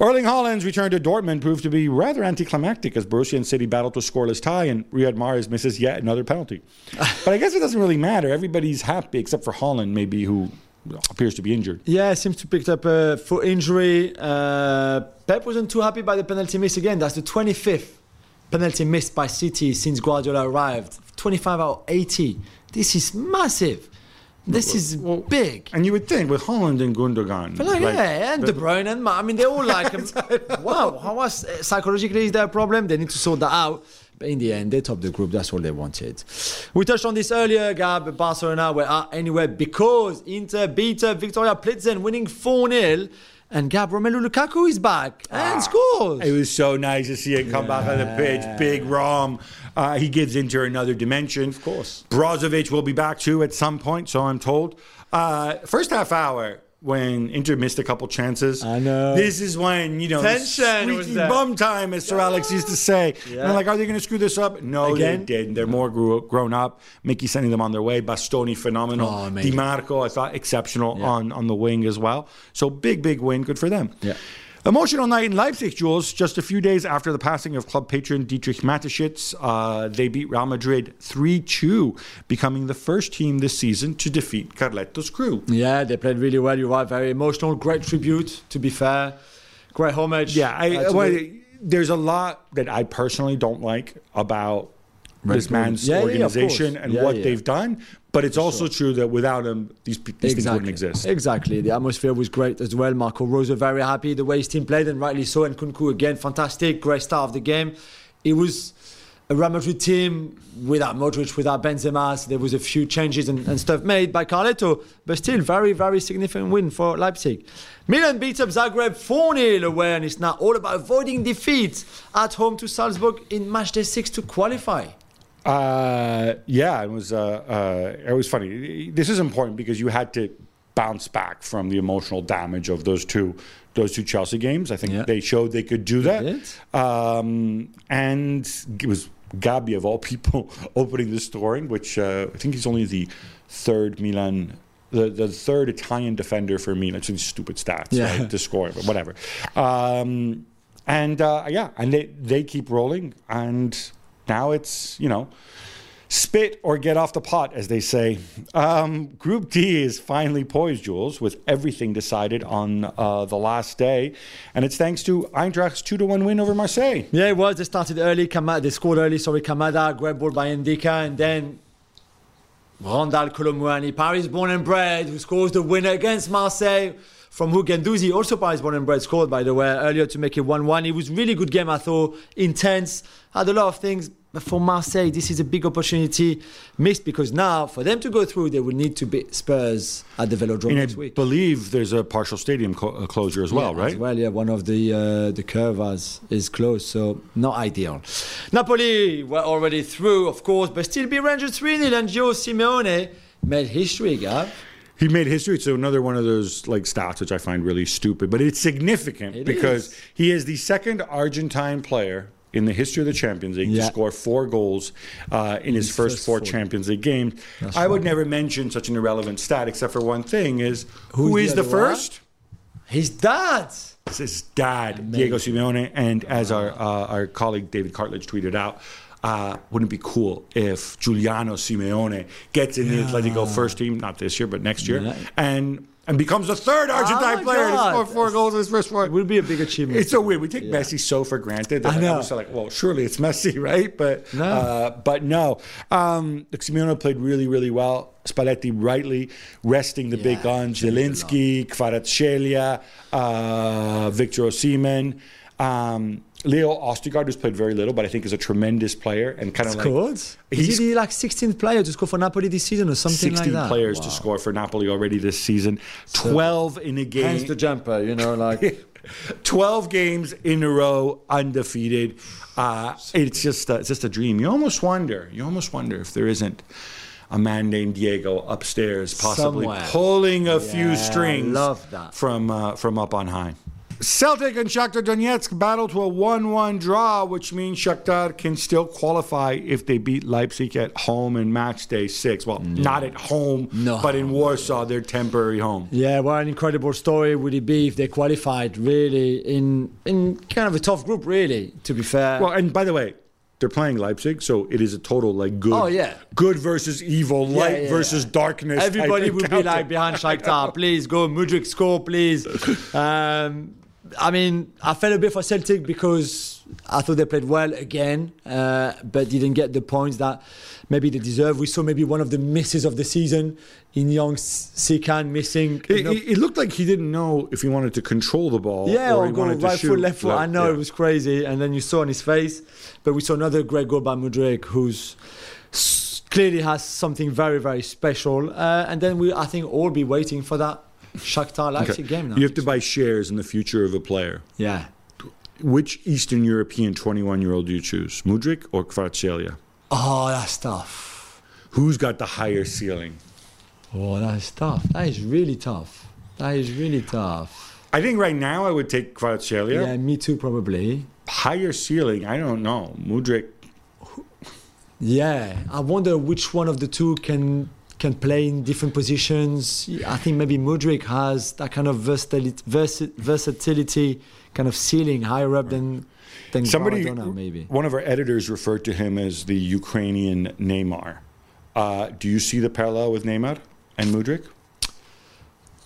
Erling Haaland's return to Dortmund proved to be rather anticlimactic as Borussia and City battled to a scoreless tie and Riyad Mahrez misses yet another penalty. but I guess it doesn't really matter. Everybody's happy except for Haaland, maybe, who appears to be injured. Yeah, seems to picked up a foot injury. Uh, Pep wasn't too happy by the penalty miss again. That's the 25th penalty missed by City since Guardiola arrived. 25 out of 80. This is massive. This is big. And you would think with Haaland and Gundogan. Like, like, yeah, and De Bruyne and Ma- I mean, they all like him. wow, how was psychologically is there a problem? They need to sort that out. But in the end, they topped the group. That's all they wanted. We touched on this earlier, Gab. Barcelona were out anyway because Inter beat uh, Viktoria Pilsen, winning 4 0. And Gab Romelu Lukaku is back and scores. It was so nice to see him come back on the pitch. Big Rom. Uh, he gives Inter another dimension. Of course. Brozovic will be back too at some point, so I'm told. Uh, first half hour, when Inter missed a couple chances. I know. This is when, you know, Tension was squeaky there. bum time, as Sir Alex used to say. And I'm like, are they going to screw this up? No, Again? they didn't. They're more grew, grown up. Mickey sending them on their way. Bastoni, phenomenal. Oh, Di. Marco, I thought, exceptional Yeah. on, on the wing as well. So big, big win. Good for them. Yeah. Emotional night in Leipzig, Jules. Just a few days after the passing of club patron Dietrich Mateschitz, uh, they beat Real Madrid 3 2, becoming the first team this season to defeat Carletto's crew. Yeah, they played really well. You're right. Very emotional. Great tribute, to be fair. Great homage. Yeah, I, uh, well, the- there's a lot that I personally don't like about Red this Bull. man's Yeah, yeah, organization course. and Yeah, what yeah. they've done. But it's also true that without him, these, these things wouldn't exist. Exactly. The atmosphere was great as well. Marco Rose very happy the way his team played, and rightly so. And Nkunku again, fantastic, great start of the game. It was a Real Madrid team without Modric, without Benzema. So there was a few changes and, and stuff made by Carletto, but still very, very significant win for Leipzig. Milan beat up Zagreb 4 0 away, and it's now all about avoiding defeat at home to Salzburg in match day six to qualify. Uh, yeah, it was. Uh, uh, it was funny. This is important because you had to bounce back from the emotional damage of those two those two Chelsea games. I think Yeah. they showed they could do that. Um, and it was Gabbia of all people opening the scoring, which uh, I think he's only the third Milan. The, the third Italian defender for Milan. It's stupid stats Yeah. right, to score, but whatever. Um, and uh, yeah, and they, they keep rolling, and now it's you know spit or get off the pot, as they say. Um, Group D is finally poised, Jules, with everything decided on uh, the last day, and it's thanks to Eintracht's two to one win over Marseille. Yeah, it was. They started early. Kamada, they scored early. Sorry, Kamada, great ball by Ndicka, and then Randal Kolo Muani, Paris born and bred, who scores the winner against Marseille from who also Paris born and bred, scored by the way earlier to make it 1-1. It was really good game, I thought. Intense, had a lot of things. But for Marseille, this is a big opportunity missed because now for them to go through, they will need to beat Spurs at the Velodrome And I week. believe there's a partial stadium co- uh, closure as well, Yeah, right? As well, yeah, one of the uh, the curves is closed, so not ideal. Napoli were already through, of course, but still be Rangers 3 0 and Gio Simeone made history, Gab. He made history. It's another one of those like stats which I find really stupid, but it's significant It because is. he is the second Argentine player in the history of the Champions League Yeah. to score four goals uh, in his his first first four. Champions League games. That's I would never mention such an irrelevant stat except for one thing: is who Who's the the, first? His dad. It's his dad, Diego Simeone, and as our uh, our colleague David Cartledge tweeted out. Uh, wouldn't it be cool if Giuliano Simeone gets in the Atletico first team, not this year, but next year, Yeah. and and becomes the third Argentine my player to score four goals in his first four? It would be a big achievement. It's so weird. We take Yeah. Messi so for granted. That I know. was like, well, surely it's Messi, right? But No. uh, but no. Um, Simeone played really, really well. Spalletti rightly resting the big Yeah, guns. changed. Zielinski, Kvaratskhelia, uh, Victor Osimhen. Um, Leo Ostigard, who's played very little, but I think is a tremendous player and kind of like Scored? Is He's- he the like 16th player to score for Napoli this season or something 16 like that? players Wow. to score for Napoli already this season. 12 in a game. Hence the jumper, you know, like 12 games in a row undefeated. Uh, it's just a, it's just a dream. You almost wonder. You almost wonder if there isn't a man named Diego upstairs, possibly Somewhere. pulling a few strings love that. from uh, from up on high. Celtic and Shakhtar Donetsk battle to a 1-1 draw, which means Shakhtar can still qualify if they beat Leipzig at home in match day six. Well, not at home, No. but in Warsaw, their temporary home. Yeah, what an incredible story would it be if they qualified really in in kind of a tough group, really, to be fair. Well, and by the way, they're playing Leipzig, so it is a total like good. Oh, yeah. good versus evil, light yeah, versus yeah. darkness. Everybody would be like behind Shakhtar, please go, Mudrik score, please. Um, I mean, I felt a bit for Celtic because I thought they played well again, uh, but didn't get the points that maybe they deserve. We saw maybe one of the misses of the season in young Sikan missing. It, know, it- looked like he didn't know if he wanted to control the ball. Yeah, or or he go wanted to right foot, left foot. I know Yeah. it was crazy, and then you saw on his face. But we saw another great goal by Mudrik, who's clearly has something very, very special. Uh, and then we, I think, all be waiting for that Okay. game now. You have to buy shares in the future of a player. yeah. Which Eastern European 21 year old do you choose, Mudrik or Kvaratskhelia? Oh, that's tough. Who's got the higher ceiling? Oh, that's tough. That is really tough. That is really tough. I think right now I would take Kvaratskhelia. Yeah, me too, probably. Higher ceiling, I don't know. Mudrik, Yeah, I wonder which one of the two can can play in different positions. I think maybe Mudrik has that kind of versatility, versatility kind of ceiling higher up than than Somebody, Maradona, maybe. one of our editors referred to him as the Ukrainian Neymar. Uh, do you see the parallel with Neymar and Mudrik?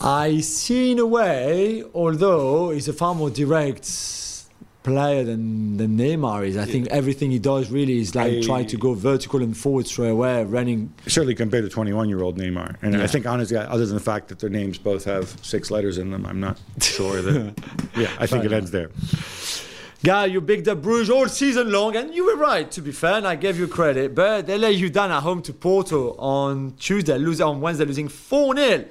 I see in a way, although he's a far more direct player than, than Neymar is. I think everything he does really is like I- trying to go vertical and forward straight away, running. Certainly compared to 21 year old Neymar. And Yeah. I think, honestly, other than the fact that their names both have six letters in them, I'm not sure that. yeah, I think it ends there. Guy, you bigged up Bruges all season long, and you were right, to be fair, and I gave you credit. But they let you down at home to Porto on Tuesday, lose, on Wednesday, losing 4 0.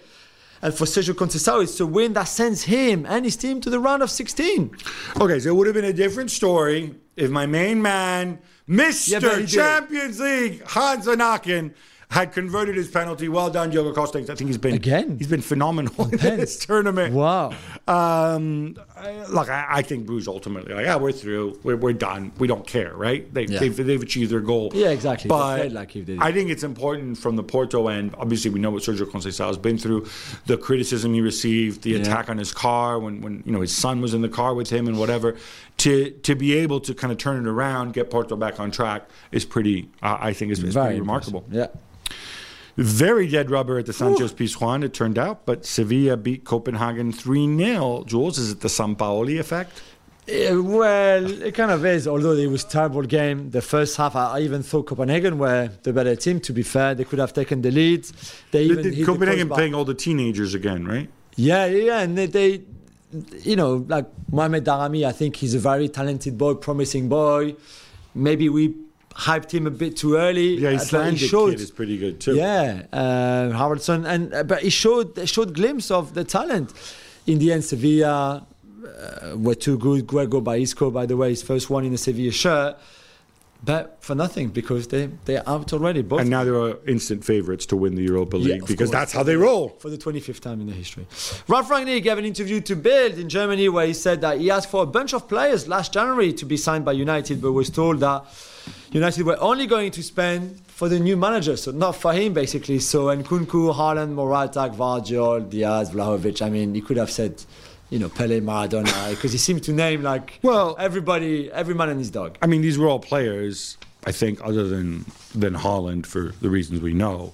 And for Sergio it's a win that sends him and his team to the round of 16. Okay, so it would have been a different story if my main man, Mr. Yeah. Champions League, Hans Vanaken, had converted his penalty. Well done, Diogo Costa. I think he's been Again? He's been phenomenal in this tournament. Wow. Um, I- look, I, I think Bruges ultimately, like, yeah, we're through. We're, we're done. We don't care, right? They, Yeah. they've, they've achieved their goal. Yeah, exactly. But like. I think it's important from the Porto end. Obviously, we know what Sergio Conceição has been through, the criticism he received, the Yeah. attack on his car when, when you know his son was in the car with him and whatever. To to be able to kind of turn it around, get Porto back on track is pretty. Uh, I think is, is pretty remarkable. Yeah. Very dead rubber at the Sanchez Pizjuan, it turned out, but Sevilla beat Copenhagen 3 0. Jules, is it the San Sampaoli effect? Yeah, well, it kind of is. Although it was a terrible game, the first half, I even thought Copenhagen were the better team. To be fair, they could have taken the lead. They even the the Copenhagen crossbar. playing all the teenagers again, right? Yeah, yeah, yeah, and they, they, you know, like Mohamed Daramy, I think he's a very talented boy, promising boy. Maybe we hyped him a bit too early. Yeah, Uh, his but he showed- kid is pretty good too. yeah, uh, Haraldsson, and uh, but he showed showed glimpse of the talent. In the end, Sevilla uh, were too good. Guego Baisco, by the way, his first one in a Sevilla shirt, but for nothing because they they're out already. Both And now they're instant favorites to win the Europa League of because course. that's how they roll. for the 25th time in the history. Ralf Rangnick gave an interview to Bild in Germany where he said that he asked for a bunch of players last January to be signed by United, but was told that United were only going to spend for the new manager, so not for him basically. So and Nkunku, Haaland, Morata, Gvardiol, Diaz, Vlahovic. I mean, he could have said, you know, Pele, Maradona, because he seemed to name like Well- everybody, every man and his dog. I mean, these were all players. I think, other than than Haaland, for the reasons we know,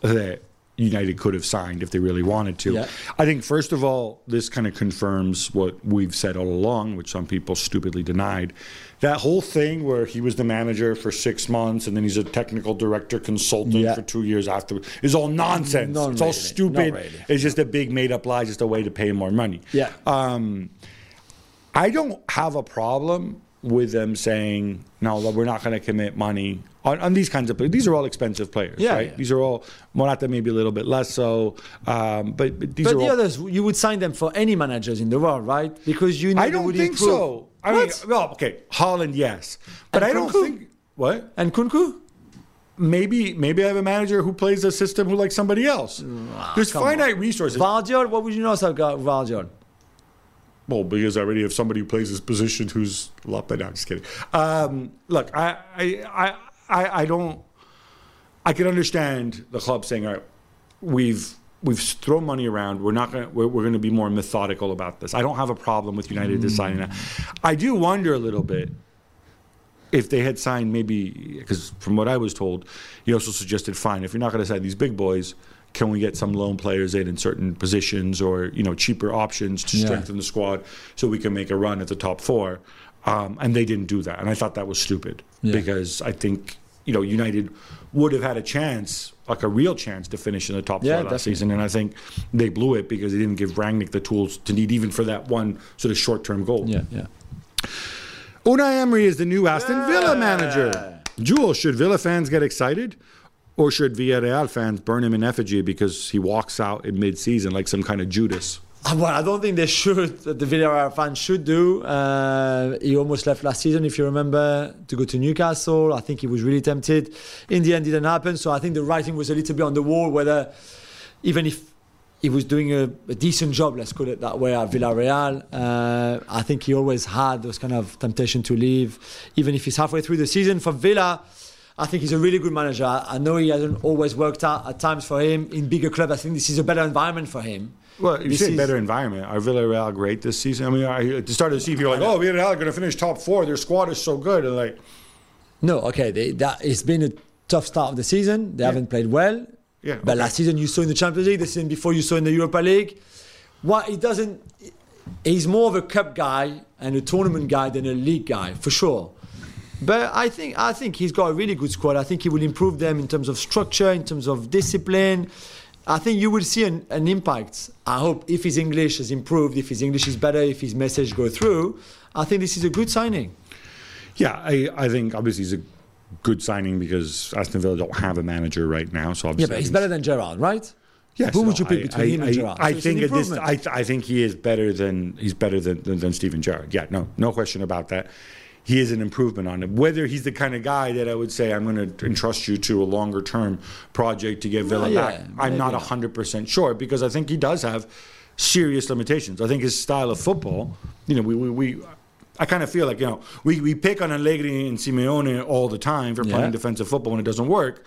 that United could have signed if they really wanted to. Yeah. I think, first of all, this kind of confirms what we've said all along, which some people stupidly denied. That whole thing where he was the manager for six months and then he's a technical director consultant Yeah. for two years after is all nonsense. It's all stupid. It's just a big made up lie, just a way to pay more money. Yeah. Um, I don't have a problem with them saying no, we're not going to commit money on, on these kinds of players. These are all expensive players, Yeah, right? yeah. These are all Morata maybe a little bit less so, um, but, but these But are the all. others, you would sign them for any managers in the world, right? Because you know I don't think improve. so. I What? mean, well, okay, Haaland, yes, but And I don't think what. And Nkunku? Maybe maybe I have a manager who plays a system who likes somebody else. There's Mm, come finite resources. Gvardiol, what would you know about Gvardiol? Well, because I already have somebody who plays this position who's a lot better. I'm just kidding. Um, look, I, I, I, I, I don't. I can understand the club saying, "All right, we've we've thrown money around. We're not going. We're, we're going to be more methodical about this." I don't have a problem with United deciding that. I do wonder a little bit if they had signed maybe because from what I was told, he also suggested, fine, if you're not going to sign these big boys, can we get some loan players in in certain positions or you know cheaper options to Yeah. strengthen the squad so we can make a run at the top four? Um, and they didn't do that, and I thought that was stupid Yeah. because I think you know United would have had a chance, like a real chance, to finish in the top Yeah, four last season, and I think they blew it because they didn't give Rangnick the tools to need even for that one sort of short-term goal. Yeah, yeah. Unai Emery is the new Aston Villa manager. Jules, should Villa fans get excited? Or should Villarreal fans burn him in effigy because he walks out in mid-season like some kind of Judas? Well, I don't think they should. The Villarreal fans should do. Uh, he almost left last season, if you remember, to go to Newcastle. I think he was really tempted. In the end, it didn't happen. So I think the writing was a little bit on the wall. Whether, even if he was doing a, a decent job, let's call it that way, at Villarreal, uh, I think he always had those kind of temptation to leave, even if he's halfway through the season for Villa. I think he's a really good manager. I know he hasn't always worked out at times for him in bigger clubs. I think this is a better environment for him. Well, you This say is- better environment. Are Villarreal great this season? I mean, I, at the start of the season, people are like, oh, Villarreal are going to finish top four. Their squad is so good. And like, No, okay, they, that it's been a tough start of the season. They haven't played well. Yeah, But okay. last season you saw in the Champions League, the season before you saw in the Europa League. What he doesn't, he's more of a cup guy and a tournament guy than a league guy for sure. But I think I think he's got a really good squad. I think he will improve them in terms of structure, in terms of discipline. I think you will see an, an impact. I hope if his English has improved, if his English is better, if his message go through. I think this is a good signing. yeah, I, I think obviously he's a good signing because Aston Villa don't have a manager right now. So obviously Yeah, but he's better than Gerrard, right? Yes, Who no, would you pick I- between I, him and I, Gerrard? I So think at this. I, I think he is better than he's better than, than, than Steven Gerrard. Yeah, no, no question about that. He is an improvement on him. Whether he's the kind of guy that I would say I'm going to entrust you to a longer term project to get Villa yeah, back, I'm not not. hundred percent sure because I think he does have serious limitations. I think his style of football, you know, we we. we I kind of feel like you know we, we pick on Allegri and Simeone all the time for Yeah. playing defensive football when it doesn't work.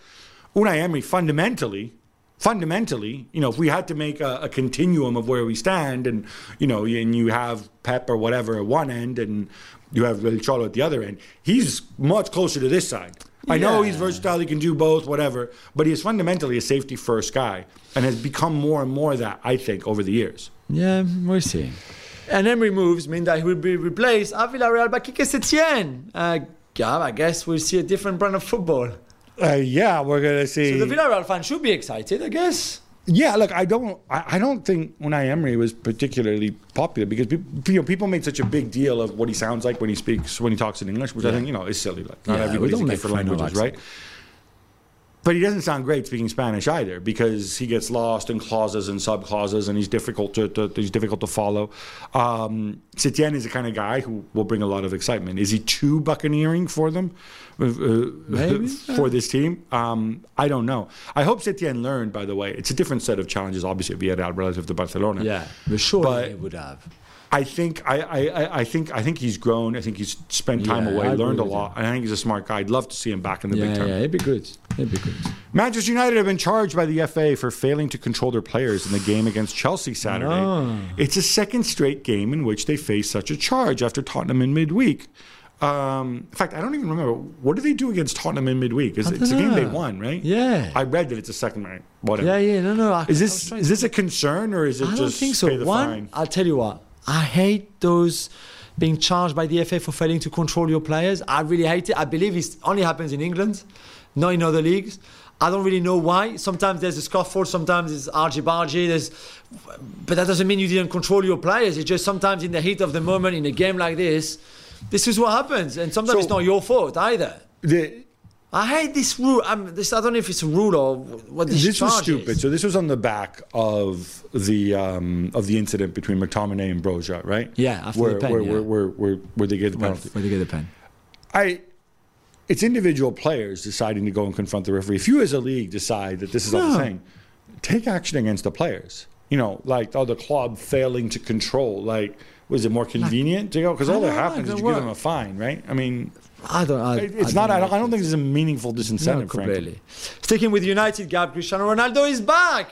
Unai Emery fundamentally, fundamentally, you know, if we had to make a, a continuum of where we stand, and you know, and you have Pep or whatever at one end, and you have El Cholo at the other end, he's much closer to this side. I know he's versatile; he can do both, whatever. But he is fundamentally a safety first guy, and has become more and more that I think over the years. Yeah, we'll see. And Emery moves mean that he will be replaced at Villarreal by Quique Setien. Uh, yeah, I guess we'll see a different brand of football. Uh, yeah, we're gonna see. So the Villarreal fans should be excited, I guess. Yeah, look, I don't, I, I don't think Unai Emery was particularly popular because people, you know, people made such a big deal of what he sounds like when he speaks, when he talks in English, which I think you know is silly. Like, not Yeah, everybody's a gift for languages, right? But he doesn't sound great speaking Spanish either because he gets lost in clauses and sub clauses, and he's difficult to, to he's difficult to follow. Um, Setien is the kind of guy who will bring a lot of excitement. Is he too buccaneering for them, uh, uh, Maybe. for this team? Um, I don't know. I hope Setien learned. By the way, it's a different set of challenges, obviously, at Villarreal relative to Barcelona. Yeah, surely But- they would have. I think I, I, I- think I think he's grown. I think he's spent time Yeah, away, I learned a lot, and I think he's a smart guy. I'd love to see him back in the big Yeah, term. yeah, it'd be good. It'd be good. Manchester United have been charged by the FA for failing to control their players in the game against Chelsea Saturday. Ah. It's a second straight game in which they face such a charge after Tottenham in midweek. Um, in fact, I don't even remember what did they do against Tottenham in midweek. It's, I it's a game they won, right? Yeah. I read that it's a second right. Whatever. Yeah, yeah, no, no. I, Is this is this a concern or is it just I just don't think so. pay the One, fine? I'll tell you what. I hate those being charged by the FA for failing to control your players. I really hate it. I believe it only happens in England, not in other leagues. I don't really know why. Sometimes there's a scuffle, sometimes it's argy bargy. There's, but that doesn't mean you didn't control your players. It's just sometimes in the heat of the moment in a game like this, this is what happens, and sometimes So- it's not your fault either. The- I hate this rule. I'm, this, I don't know if it's a rule or what this, is. this was stupid. is. So this was on the back of the um, of the incident between McTominay and Broja, right? Yeah, after where, the pen, where, yeah. where, where, where, where they get the penalty. where they get the pen. I, it's individual players deciding to go and confront the referee. If you as a league decide that this is all the No. same, take action against the players. You know, like oh, the club failing to control. Like, was it more convenient to go? Because all that happens is you what- give them a fine, right? I mean, I don't. I, it's I not. I don't, I don't think there's a meaningful disincentive. No, frankly. Sticking with United, Gab Cristiano Ronaldo is back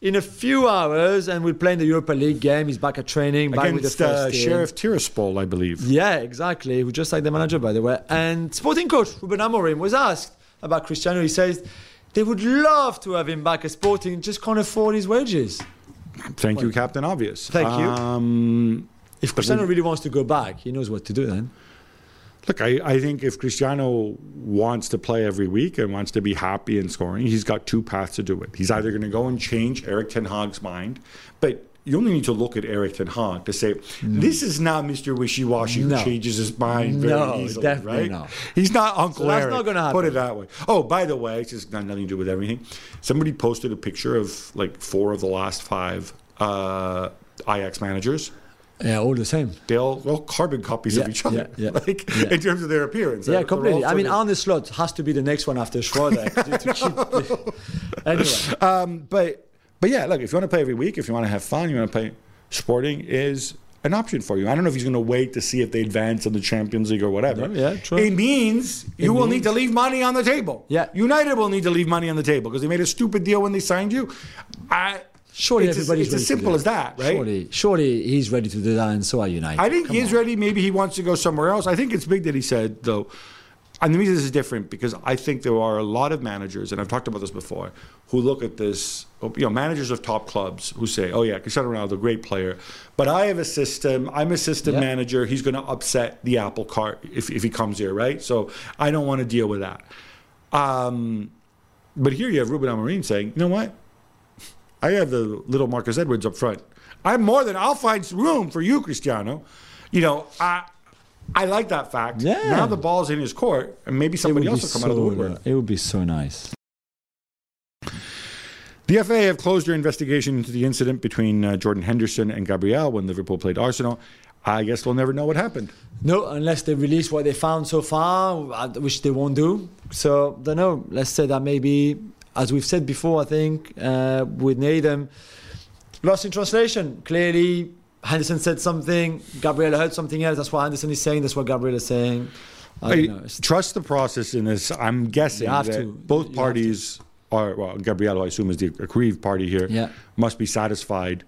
in a few hours and will play in the Europa League game. He's back at training, back with the against first uh. Sheriff Tiraspol, I believe. Yeah, exactly. Who just like the manager, by the way. And sporting coach Ruben Amorim was asked about Cristiano. He says they would love to have him back at Sporting, just can't afford his wages. Thank you, Captain Obvious. Thank you. Um, If Cristiano really wants to go back, he knows what to do then. Look, I, I think if Cristiano wants to play every week and wants to be happy in scoring, he's got two paths to do it. He's either going to go and change Erik Ten Hag's mind, but you only need to look at Erik Ten Hag to say this is not Mr. Wishy Washy who changes his mind very No, easily, definitely right? not. He's not Uncle that's Eric. not gonna happen. Put it that way. Oh, by the way, it's just got nothing to do with everything. Somebody posted a picture of like four of the last five uh, Ajax managers Yeah, all the same. they all, all carbon copies of each other, yeah, yeah. like Yeah. in terms of their appearance. Yeah, completely. I mean, of- Arne Slot has to be the next one after Schreuder. to, to the- anyway. um, but but yeah, look, if you want to play every week, if you want to have fun, you want to play. Sporting is an option for you. I don't know if he's going to wait to see if they advance in the Champions League or whatever. Yeah, yeah, true. It means you will need to leave money on the table. Yeah. United will need to leave money on the table because they made a stupid deal when they signed you. I, Surely it's as, everybody's it's as ready to simple as that, right? Surely, surely he's ready to do that, and so are United. I think Come he is on. ready. Maybe he wants to go somewhere else. I think it's big that he said, though. And the reason this is different because I think there are a lot of managers, and I've talked about this before, who look at this, you know, managers of top clubs who say, oh, yeah, Cristiano Ronaldo, great player, but I have a system, I'm a system Yeah. manager, he's going to upset the apple cart if, if he comes here, right? So I don't want to deal with that. Um, but here you have Ruben Amorim saying, you know what? I have the little Marcus Edwards up front. I'm more than I'll find room for you, Cristiano. You know, I I like that fact. Yeah. Now the ball's in his court, and maybe somebody else will come out of the woodwork. It would be so nice. The FA have closed their investigation into the incident between uh, Jordan Henderson and Gabriel when Liverpool played Arsenal. I guess we'll never know what happened. No, unless they release what they found so far, uh, which they won't do. So, don't know. Let's say that maybe, as we've said before, I think, uh, with Nathan, lost in translation. Clearly, Henderson said something, Gabriel heard something else. That's what Henderson is saying, that's what Gabriel is saying. I don't know. Trust the process in this. I'm guessing have that to. both You parties are, well, Gabriel, I assume, is the aggrieved party here, Yeah. must be satisfied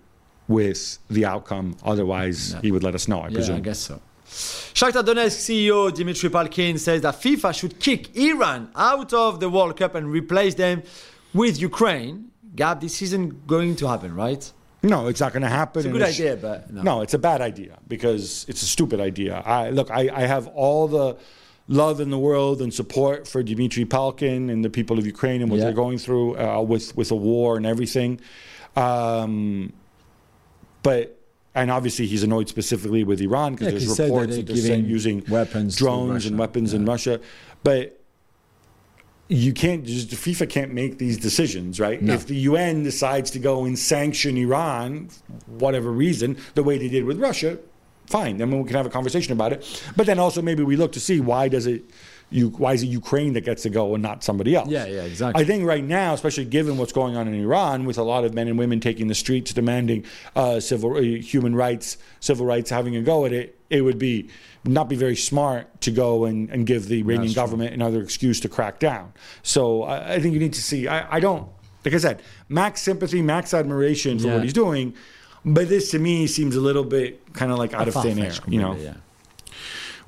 with the outcome. Otherwise, Yeah. he would let us know, I Yeah, presume. I guess so. Shakhtar Donetsk CEO Dimitri Palkin says that FIFA should kick Iran out of the World Cup and replace them with Ukraine. Gab, this isn't going to happen, right? No, it's not going to happen. It's a good it's- idea, but no. No, it's a bad idea because it's a stupid idea. I look, I, I have all the love in the world and support for Dmitry Palkin and the people of Ukraine and what Yeah. they're going through uh, with with a war and everything. Um, but and obviously he's annoyed specifically with Iran because Yeah, there's that reports they're that they're using weapons drones and weapons in Russia, but you can't just FIFA can't make these decisions, right? No. If the UN decides to go and sanction Iran, whatever reason, the way they did with Russia, fine. Then we can have a conversation about it. But then also maybe we look to see why does it you why is it Ukraine that gets to go and not somebody else? Yeah, yeah, exactly. I think right now, especially given what's going on in Iran, with a lot of men and women taking the streets demanding uh, civil uh, human rights, civil rights, having a go at it, it would be not be very smart to go and, and give the Iranian That's true. government another excuse to crack down. So I, I think you need to see. I, I don't, like I said, max sympathy, max admiration for Yeah. what he's doing, but this to me seems a little bit kind of like out of thin air, you know. completely, yeah.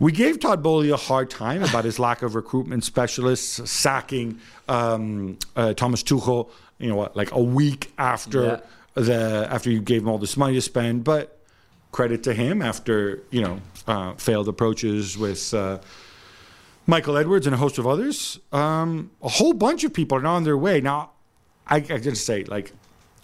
We gave Todd Boehly a hard time about his lack of recruitment specialists, sacking um, uh, Thomas Tuchel. You know what, like a week after Yeah. the after you gave him all this money to spend. But credit to him after you know uh, failed approaches with. Uh, Michael Edwards and a host of others. Um, a whole bunch of people are now on their way. Now, I, I just say, like,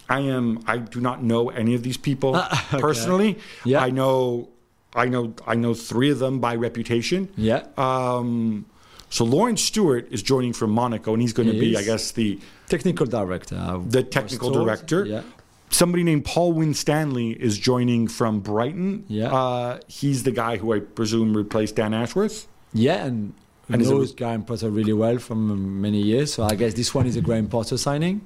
I am. I do not know any of these people personally. Yeah. I know. I know. I know three of them by reputation. Yeah. Um, so Laurence Stewart is joining from Monaco, and he's going to He be. I guess, the Technical director. The technical director. Yeah. Somebody named Paul Winstanley is joining from Brighton. Yeah. Uh, he's the guy who I presume replaced Dan Ashworth. Yeah, and, And knows Graham Potter really well from many years. So I guess this one is a Graham Potter signing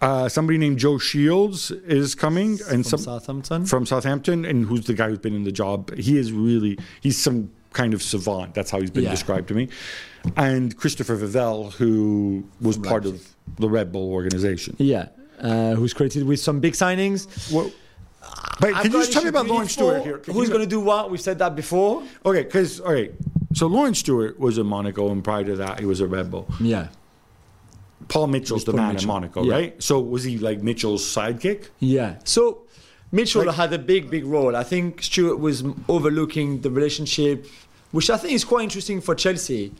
Uh, somebody named Joe Shields is coming, and from some Southampton. from Southampton, and who's the guy who's been in the job. He is really he's some kind of savant. That's how he's been Yeah. described to me. And Christopher Vivell, who was part of the Red Bull organization. yeah, uh, who's credited with some big signings. Well, but can you just tell me about Laurence Stewart here? Can Who's going to do what? We've said that before. Okay, because all right. So Laurence Stewart was in Monaco, and prior to that, he was a Red Bull. Yeah. Paul Mitchell's the Paul man in Monaco, Yeah. right? So was he like Mitchell's sidekick? Yeah. So Mitchell Like- had a big, big role. I think Stewart was overlooking the relationship, which I think is quite interesting for Chelsea,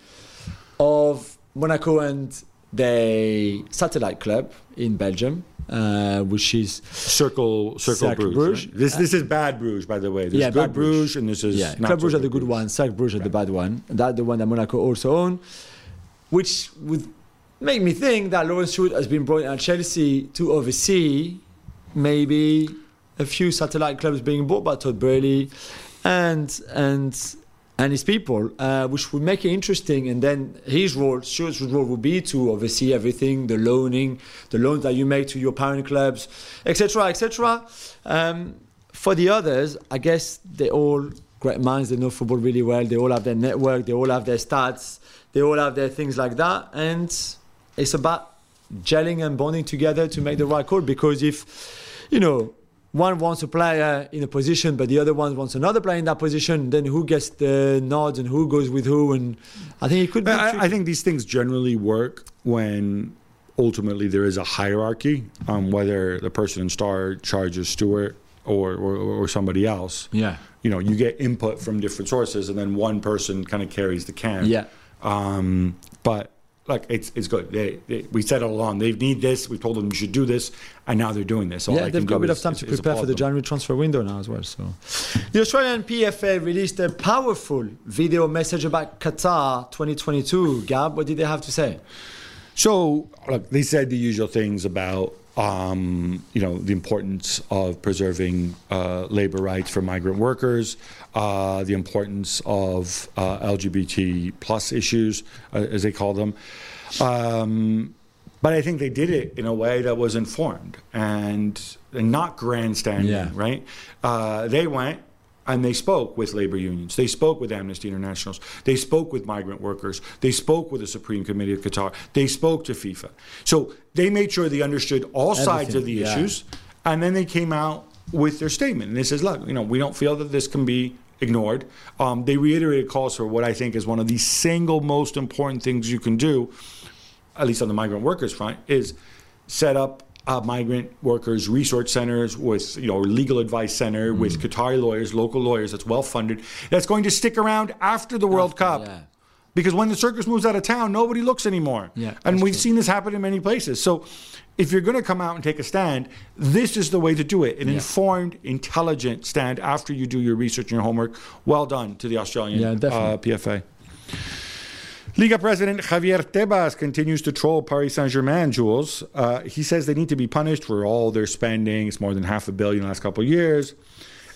of Monaco and the satellite club in Belgium, uh, which is Cercle, Cercle Bruges. Bruges. right? This, this is bad Bruges, by the way. There's Yeah, good bad Bruges. Bruges, and this is yeah, Club Bruges are the good Bruges. one, Bruges are the bad one. That's the one that Monaco also own, which would make me think that Laurence Stewart has been brought in at Chelsea to oversee maybe a few satellite clubs being bought by Todd Boehly and and and his people, uh, which would make it interesting. And then his role, Stewart's role, would be to oversee everything, the loaning, the loans that you make to your parent clubs, etc., etc. Um, for the others, I guess they all great minds. They know football really well. They all have their network. They all have their stats. They all have their things like that. And it's about gelling and bonding together to make the right call. Because if you know one wants a player in a position, but the other one wants another player in that position, then who gets the nods and who goes with who? And I think it could be. I, I think these things generally work when ultimately there is a hierarchy, um, whether the person in star charges Stewart or, or, or somebody else. yeah. You know, you get input from different sources, and then one person kind of carries the can. Yeah. Um, but like, it's it's good. They, they, we said all along they need this. We told them you should do this, and now they're doing this. All yeah, I they've got a bit of time is- to is prepare for the. January transfer window now as well. So, the Australian PFA released a powerful video message about Qatar 2022. Gab, what did they have to say? So, look, they said the usual things about, um, you know, the importance of preserving uh, labor rights for migrant workers, uh, the importance of uh, LGBT plus issues, uh, as they call them. Um, but I think they did it in a way that was informed and, and not grandstanding, Yeah. right? Uh, they went and they spoke with labor unions. They spoke with Amnesty Internationals. They spoke with migrant workers. They spoke with the Supreme Committee of Qatar. They spoke to FIFA. So they made sure they understood all sides of the Everything, yeah. issues, and then they came out with their statement. And they says, "Look, you know, we don't feel that this can be." Ignored. Um, they reiterated calls for what I think is one of the single most important things you can do at least on the migrant workers front, is set up uh, migrant workers resource centers with you know legal advice center with Qatari lawyers, local lawyers that's well funded, that's going to stick around after the World Cup. Yeah. Because when the circus moves out of town, nobody looks anymore. Yeah, and we've true. seen this happen in many places. So if you're going to come out and take a stand, this is the way to do it. An informed, intelligent stand after you do your research and your homework. Well done to the Australian Yeah, uh. PFA. Liga president Javier Tebas continues to troll Paris Saint Germain, Jules. Uh, he says they need to be punished for all their spending. It's more than half a billion in the last couple of years.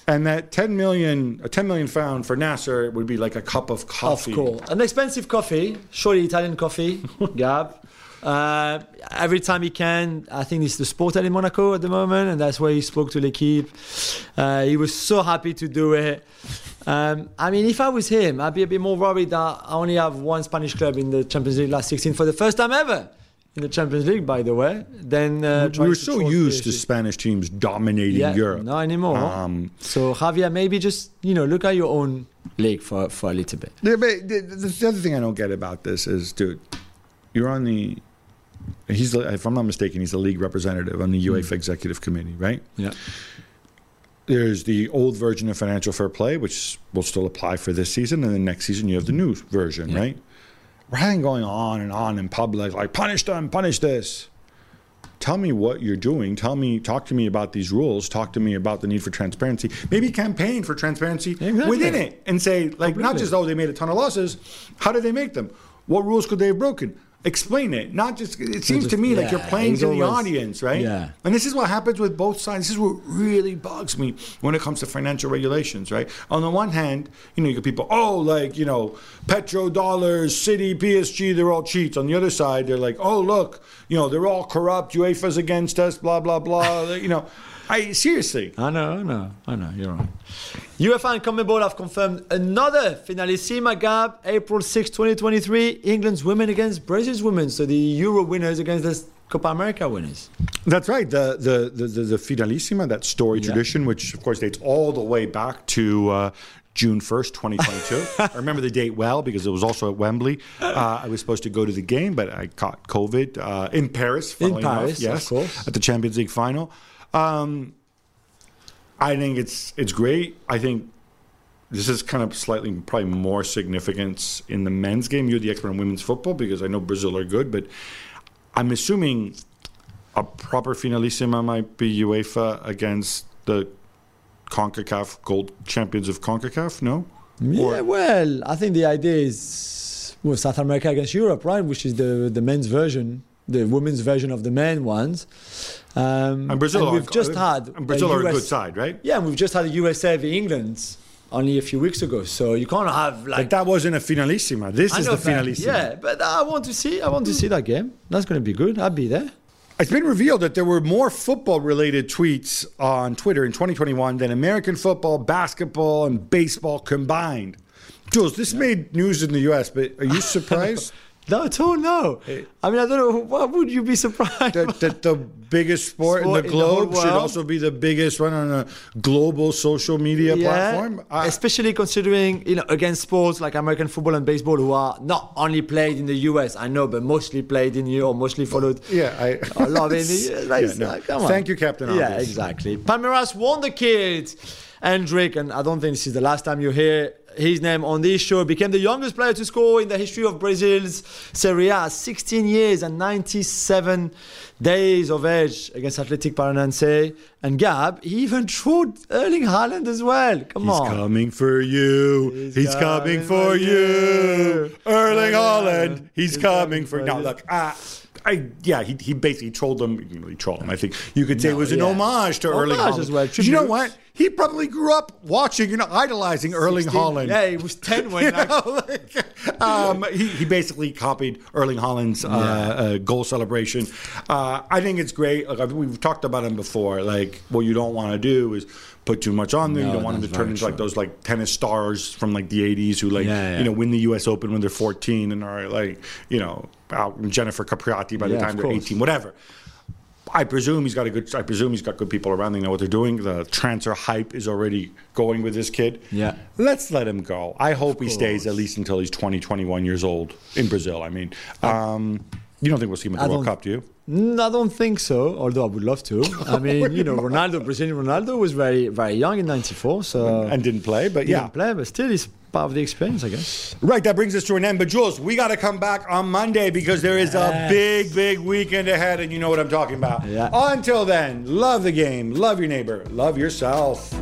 And that 10 million, a 10 million pound for Nasser would be like a cup of coffee. Of course. An expensive coffee, surely Italian coffee, Gab. Uh, every time he can, I think it's the Sportel in Monaco at the moment, and that's where he spoke to L'Equipe. Uh, he was so happy to do it. Um, I mean, if I was him, I'd be a bit more worried that I only have one Spanish club in the Champions League last 16 for the first time ever in the Champions League, by the way. Then uh, We were so used to. Spanish teams dominating yeah, Europe. Not anymore. Um, so Javier, maybe just you know look at your own league for for a little bit. Yeah, but the, the, the other thing I don't get about this is, dude, you're on the. He's, if I'm not mistaken, he's the league representative on the UEFA executive committee, right? Yeah. There's the old version of financial fair play, which will still apply for this season, and then next season you have the new version, Yeah. right? Rather than going on and on in public, like punish them, punish this. Tell me what you're doing. Tell me, talk to me about these rules. Talk to me about the need for transparency. Maybe campaign for transparency Exactly. within it, and say like not just oh they made a ton of losses. How did they make them? What rules could they have broken? Explain it. Not just. It seems to just- me like you're playing to the audience, right? Yeah. And this is what happens with both sides. This is what really bugs me when it comes to financial regulations, right? On the one hand, you know, you get people, oh, like, you know, petrodollars, City, PSG, they're all cheats. On the other side, they're like, oh, look, you know, they're all corrupt. UEFA's against us, blah, blah, blah. you know, I seriously. I know, I know, I know. You're right. UEFA and CONMEBOL have confirmed another finalissima Gab, April 6, 2023. England's women against Brazil's women. So the Euro winners against the Copa America winners. That's right. The the the, the, the Finalissima, that story Yeah. tradition, which of course dates all the way back to uh, June first, twenty twenty two. I remember the date well because it was also at Wembley. Uh, I was supposed to go to the game, but I caught COVID uh, in Paris. In enough, Paris, of yes, course. at the Champions League final. Um, I think it's it's great. I think this is kind of slightly probably more significance in the men's game. You're the expert on women's football because I know Brazil are good, but I'm assuming a proper finalissima might be UEFA against the CONCACAF gold champions of CONCACAF. No, Yeah, well, I think the idea is well, South America against Europe, right? Which is the the men's version, the women's version of the men ones. Um, and Brazil. are, we've just had and Brazil a are a US good side, right? Yeah, and we've just had a USA v England only a few weeks ago. So you can't have But like that wasn't a finalissima. This I is the finalissima. Yeah, but I want to see. I want to see that game. That's going to be good. I'll be there. It's been revealed that there were more football related tweets on Twitter in 2021 than American football, basketball, and baseball combined. Jules, this made news in the US, but are you surprised Not at all. No. I mean, I don't know. Why would you be surprised? that, that the biggest sport, Sport in in the the whole globe should also be the biggest one on a global social media platform? I- especially considering you know against sports like American football and baseball, who are not only played in the US, I know, but mostly played in Europe, mostly followed. yeah, I. lot in the like, Yeah, no. come on. Thank you, Captain Yeah, Obvious. exactly. Palmeiras won the kids. Endrick, and I don't think this is the last time you hear his name on this show, became the youngest player to score in the history of Brazil's Serie A. 16 years and 97 days of age against Athletico Paranaense. And Gab, he even threw Erling Haaland as well. Come He's on. He's coming for you. He's, He's coming, coming for you. you. Erling Haaland. He's, He's coming coming for for now. Look, uh, I yeah, he, he basically trolled them. He didn't really troll them. I think you could say it was an yeah. homage to Erling Homage Haaland. as well, you know what? He probably grew up watching, you know, idolizing Erling 16 Haaland. Yeah, he was 10 when You like, know, like, um, he, he basically copied Erling Haaland's uh, uh, goal celebration. Uh, I think it's great. Like we've talked about him before. Like what you don't want to do is put too much on them. you don't want them to turn into like those like tennis stars from like the '80s who like Yeah, yeah. you know win the U.S. Open when they're 14 and are like you know out Jennifer Capriati by the Yeah, time they're course. 18, whatever. I presume he's got a good. I presume he's got good people around. They know what they're doing. The transfer hype is already going with this kid. Yeah. Let's let him go. I hope he stays at least until he's 20, 21 years old in Brazil. I mean, um, you don't think we'll see him at the I World Cup, do you? Mm, I don't think so, although I would love to. I mean, you know, Ronaldo, Brazilian Ronaldo was very, very young in '94, so And didn't play, but yeah, didn't play, but still, he's part of the experience, I guess. Right, that brings us to an end. But Jules, we got to come back on Monday because there is a big, big weekend ahead, and you know what I'm talking about. Yeah. Until then, love the game, love your neighbor, love yourself.